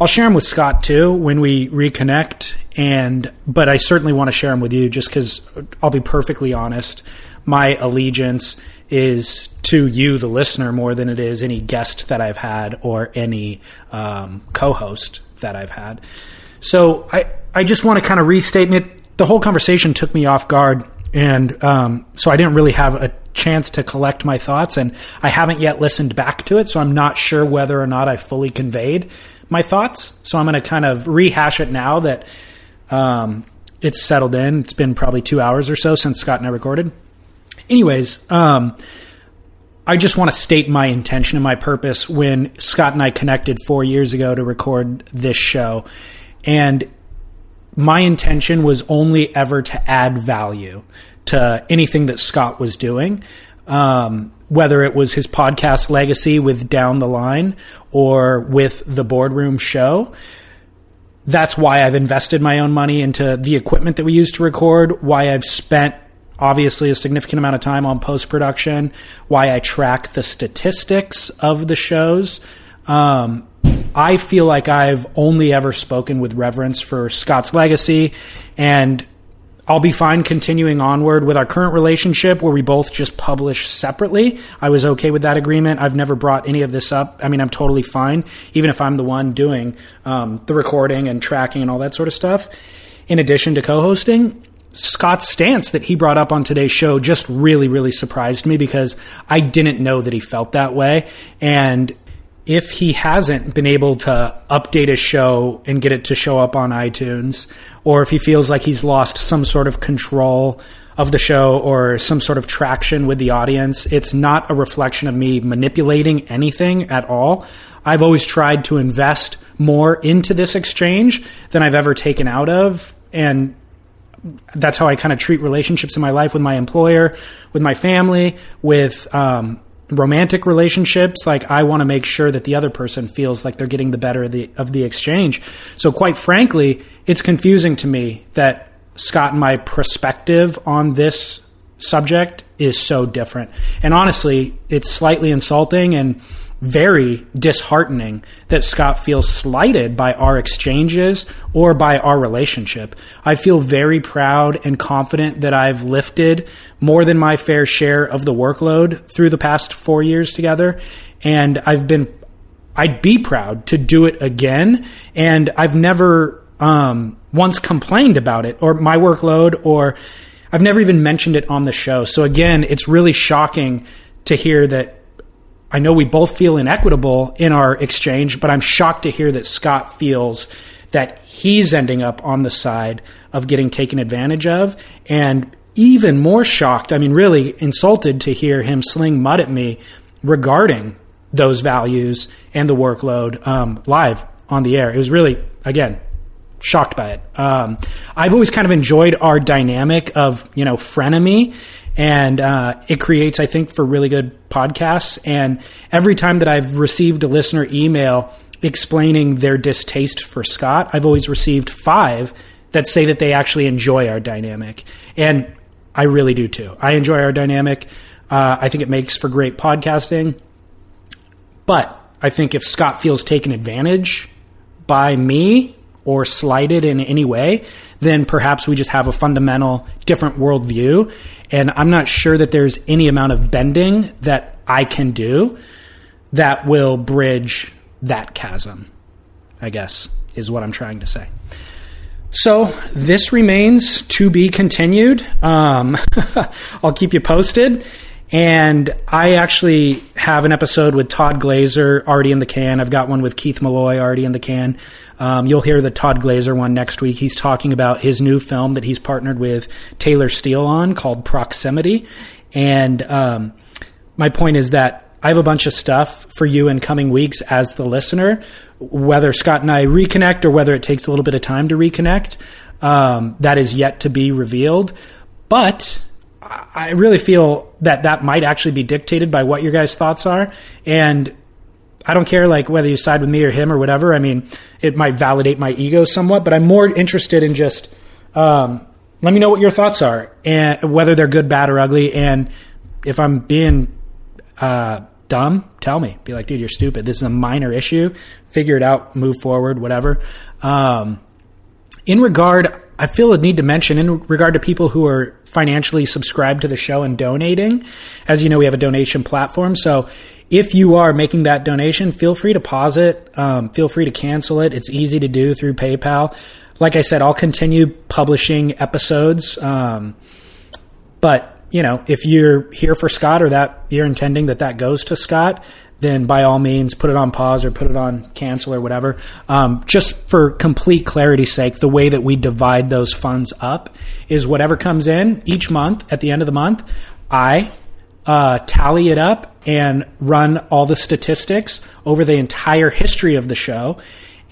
I'll share them with Scott too when we reconnect. And, but I certainly want to share them with you just because I'll be perfectly honest. My allegiance is to you, the listener, more than it is any guest that I've had or any um, co-host that I've had. So I, I just want to kind of restate it. The whole conversation took me off guard, and um, so I didn't really have a chance to collect my thoughts, and I haven't yet listened back to it, so I'm not sure whether or not I fully conveyed my thoughts. So I'm going to kind of rehash it now that um, it's settled in. It's been probably two hours or so since Scott and I recorded. Anyways, um, I just want to state my intention and my purpose when Scott and I connected four years ago to record this show. And my intention was only ever to add value to anything that Scott was doing, um, whether it was his podcast legacy with Down the Line or with the Boardroom Show. That's why I've invested my own money into the equipment that we use to record, why I've spent obviously a significant amount of time on post production, why I track the statistics of the shows. Um, I feel like I've only ever spoken with reverence for Scott's legacy, and I'll be fine continuing onward with our current relationship where we both just publish separately. I was okay with that agreement. I've never brought any of this up. I mean, I'm totally fine, even if I'm the one doing um, the recording and tracking and all that sort of stuff. In addition to co hosting, Scott's stance that he brought up on today's show just really, really surprised me because I didn't know that he felt that way. And if he hasn't been able to update his show and get it to show up on iTunes, or if he feels like he's lost some sort of control of the show or some sort of traction with the audience, it's not a reflection of me manipulating anything at all. I've always tried to invest more into this exchange than I've ever taken out of. And that's how I kind of treat relationships in my life with my employer, with my family, with um, romantic relationships. Like I want to make sure that the other person feels like they're getting the better of the of the exchange. So quite frankly, it's confusing to me that Scott and my perspective on this subject is so different. And honestly, it's slightly insulting and very disheartening that Scott feels slighted by our exchanges or by our relationship. I feel very proud and confident that I've lifted more than my fair share of the workload through the past four years together. And I've been, I'd be proud to do it again. And I've never um, once complained about it or my workload or I've never even mentioned it on the show. So again, it's really shocking to hear that I know we both feel inequitable in our exchange, but I'm shocked to hear that Scott feels that he's ending up on the side of getting taken advantage of. And even more shocked, I mean, really insulted to hear him sling mud at me regarding those values and the workload um, live on the air. It was really, again, shocked by it. Um, I've always kind of enjoyed our dynamic of you know frenemy, and uh, it creates, I think, for really good podcasts. And every time that I've received a listener email explaining their distaste for Scott, I've always received five that say that they actually enjoy our dynamic, and I really do too. I enjoy our dynamic. Uh, I think it makes for great podcasting. But I think if Scott feels taken advantage by me or slighted in any way, then perhaps we just have a fundamental different worldview. And I'm not sure that there's any amount of bending that I can do that will bridge that chasm, I guess, is what I'm trying to say. So this remains to be continued. Um, I'll keep you posted. And I actually have an episode with Todd Glaser already in the can. I've got one with Keith Malloy already in the can. Um, you'll hear the Todd Glaser one next week. He's talking about his new film that he's partnered with Taylor Steele on called Proximity. And um, my point is that I have a bunch of stuff for you in coming weeks as the listener, whether Scott and I reconnect or whether it takes a little bit of time to reconnect. Um, that is yet to be revealed. But I really feel that that might actually be dictated by what your guys' thoughts are. And I don't care like whether you side with me or him or whatever. I mean, it might validate my ego somewhat, but I'm more interested in just um, let me know what your thoughts are and whether they're good, bad, or ugly. And if I'm being uh, dumb, tell me. Be like, dude, you're stupid. This is a minor issue. Figure it out. Move forward. Whatever. Um, in regard, I feel a need to mention in regard to people who are financially subscribed to the show and donating. As you know, we have a donation platform. So if you are making that donation, feel free to pause it. Um, feel free to cancel it. It's easy to do through PayPal. Like I said, I'll continue publishing episodes. Um, but you know, if you're here for Scott or that you're intending that that goes to Scott, then by all means put it on pause or put it on cancel or whatever. Um, just for complete clarity's sake, the way that we divide those funds up is whatever comes in each month at the end of the month, I uh, tally it up and run all the statistics over the entire history of the show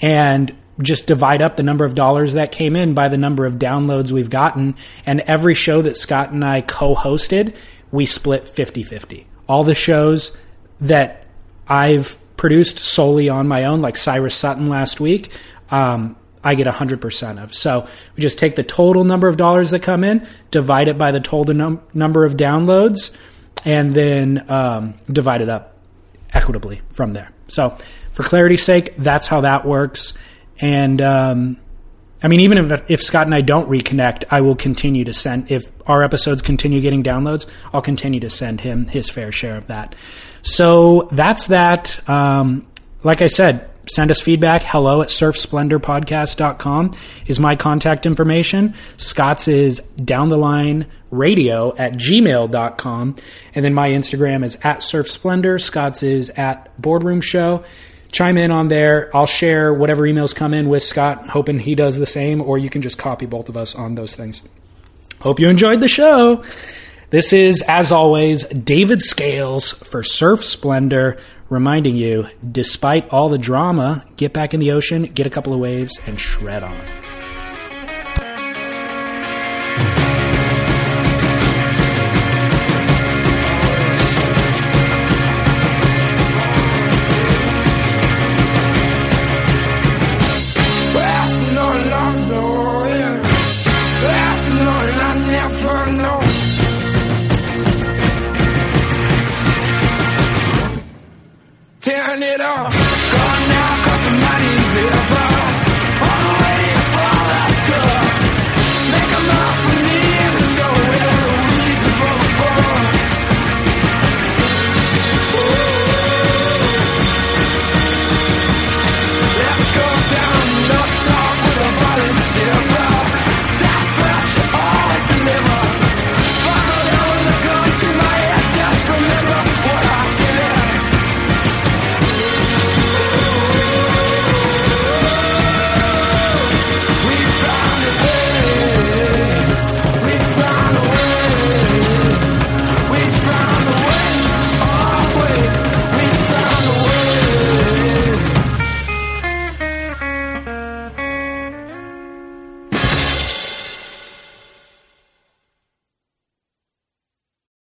and just divide up the number of dollars that came in by the number of downloads we've gotten. And every show that Scott and I co hosted, we split 50 50. All the shows that I've produced solely on my own, like Cyrus Sutton last week, um, I get 100% of. So we just take the total number of dollars that come in, divide it by the total num- number of downloads, and then um, divide it up equitably from there. So for clarity's sake, that's how that works. And um, I mean, even if, if Scott and I don't reconnect, I will continue to send, if our episodes continue getting downloads, I'll continue to send him his fair share of that. So that's that. Um, like I said, send us feedback. Hello at surfsplendorpodcast.com is my contact information. Scott's is down the line radio at gmail.com. And then my Instagram is at surfsplendor. Scott's is at boardroom show. Chime in on there. I'll share whatever emails come in with Scott, hoping he does the same, or you can just copy both of us on those things. Hope you enjoyed the show. This is, as always, David Scales for Surf Splendor, reminding you, despite all the drama, get back in the ocean, get a couple of waves, and shred on.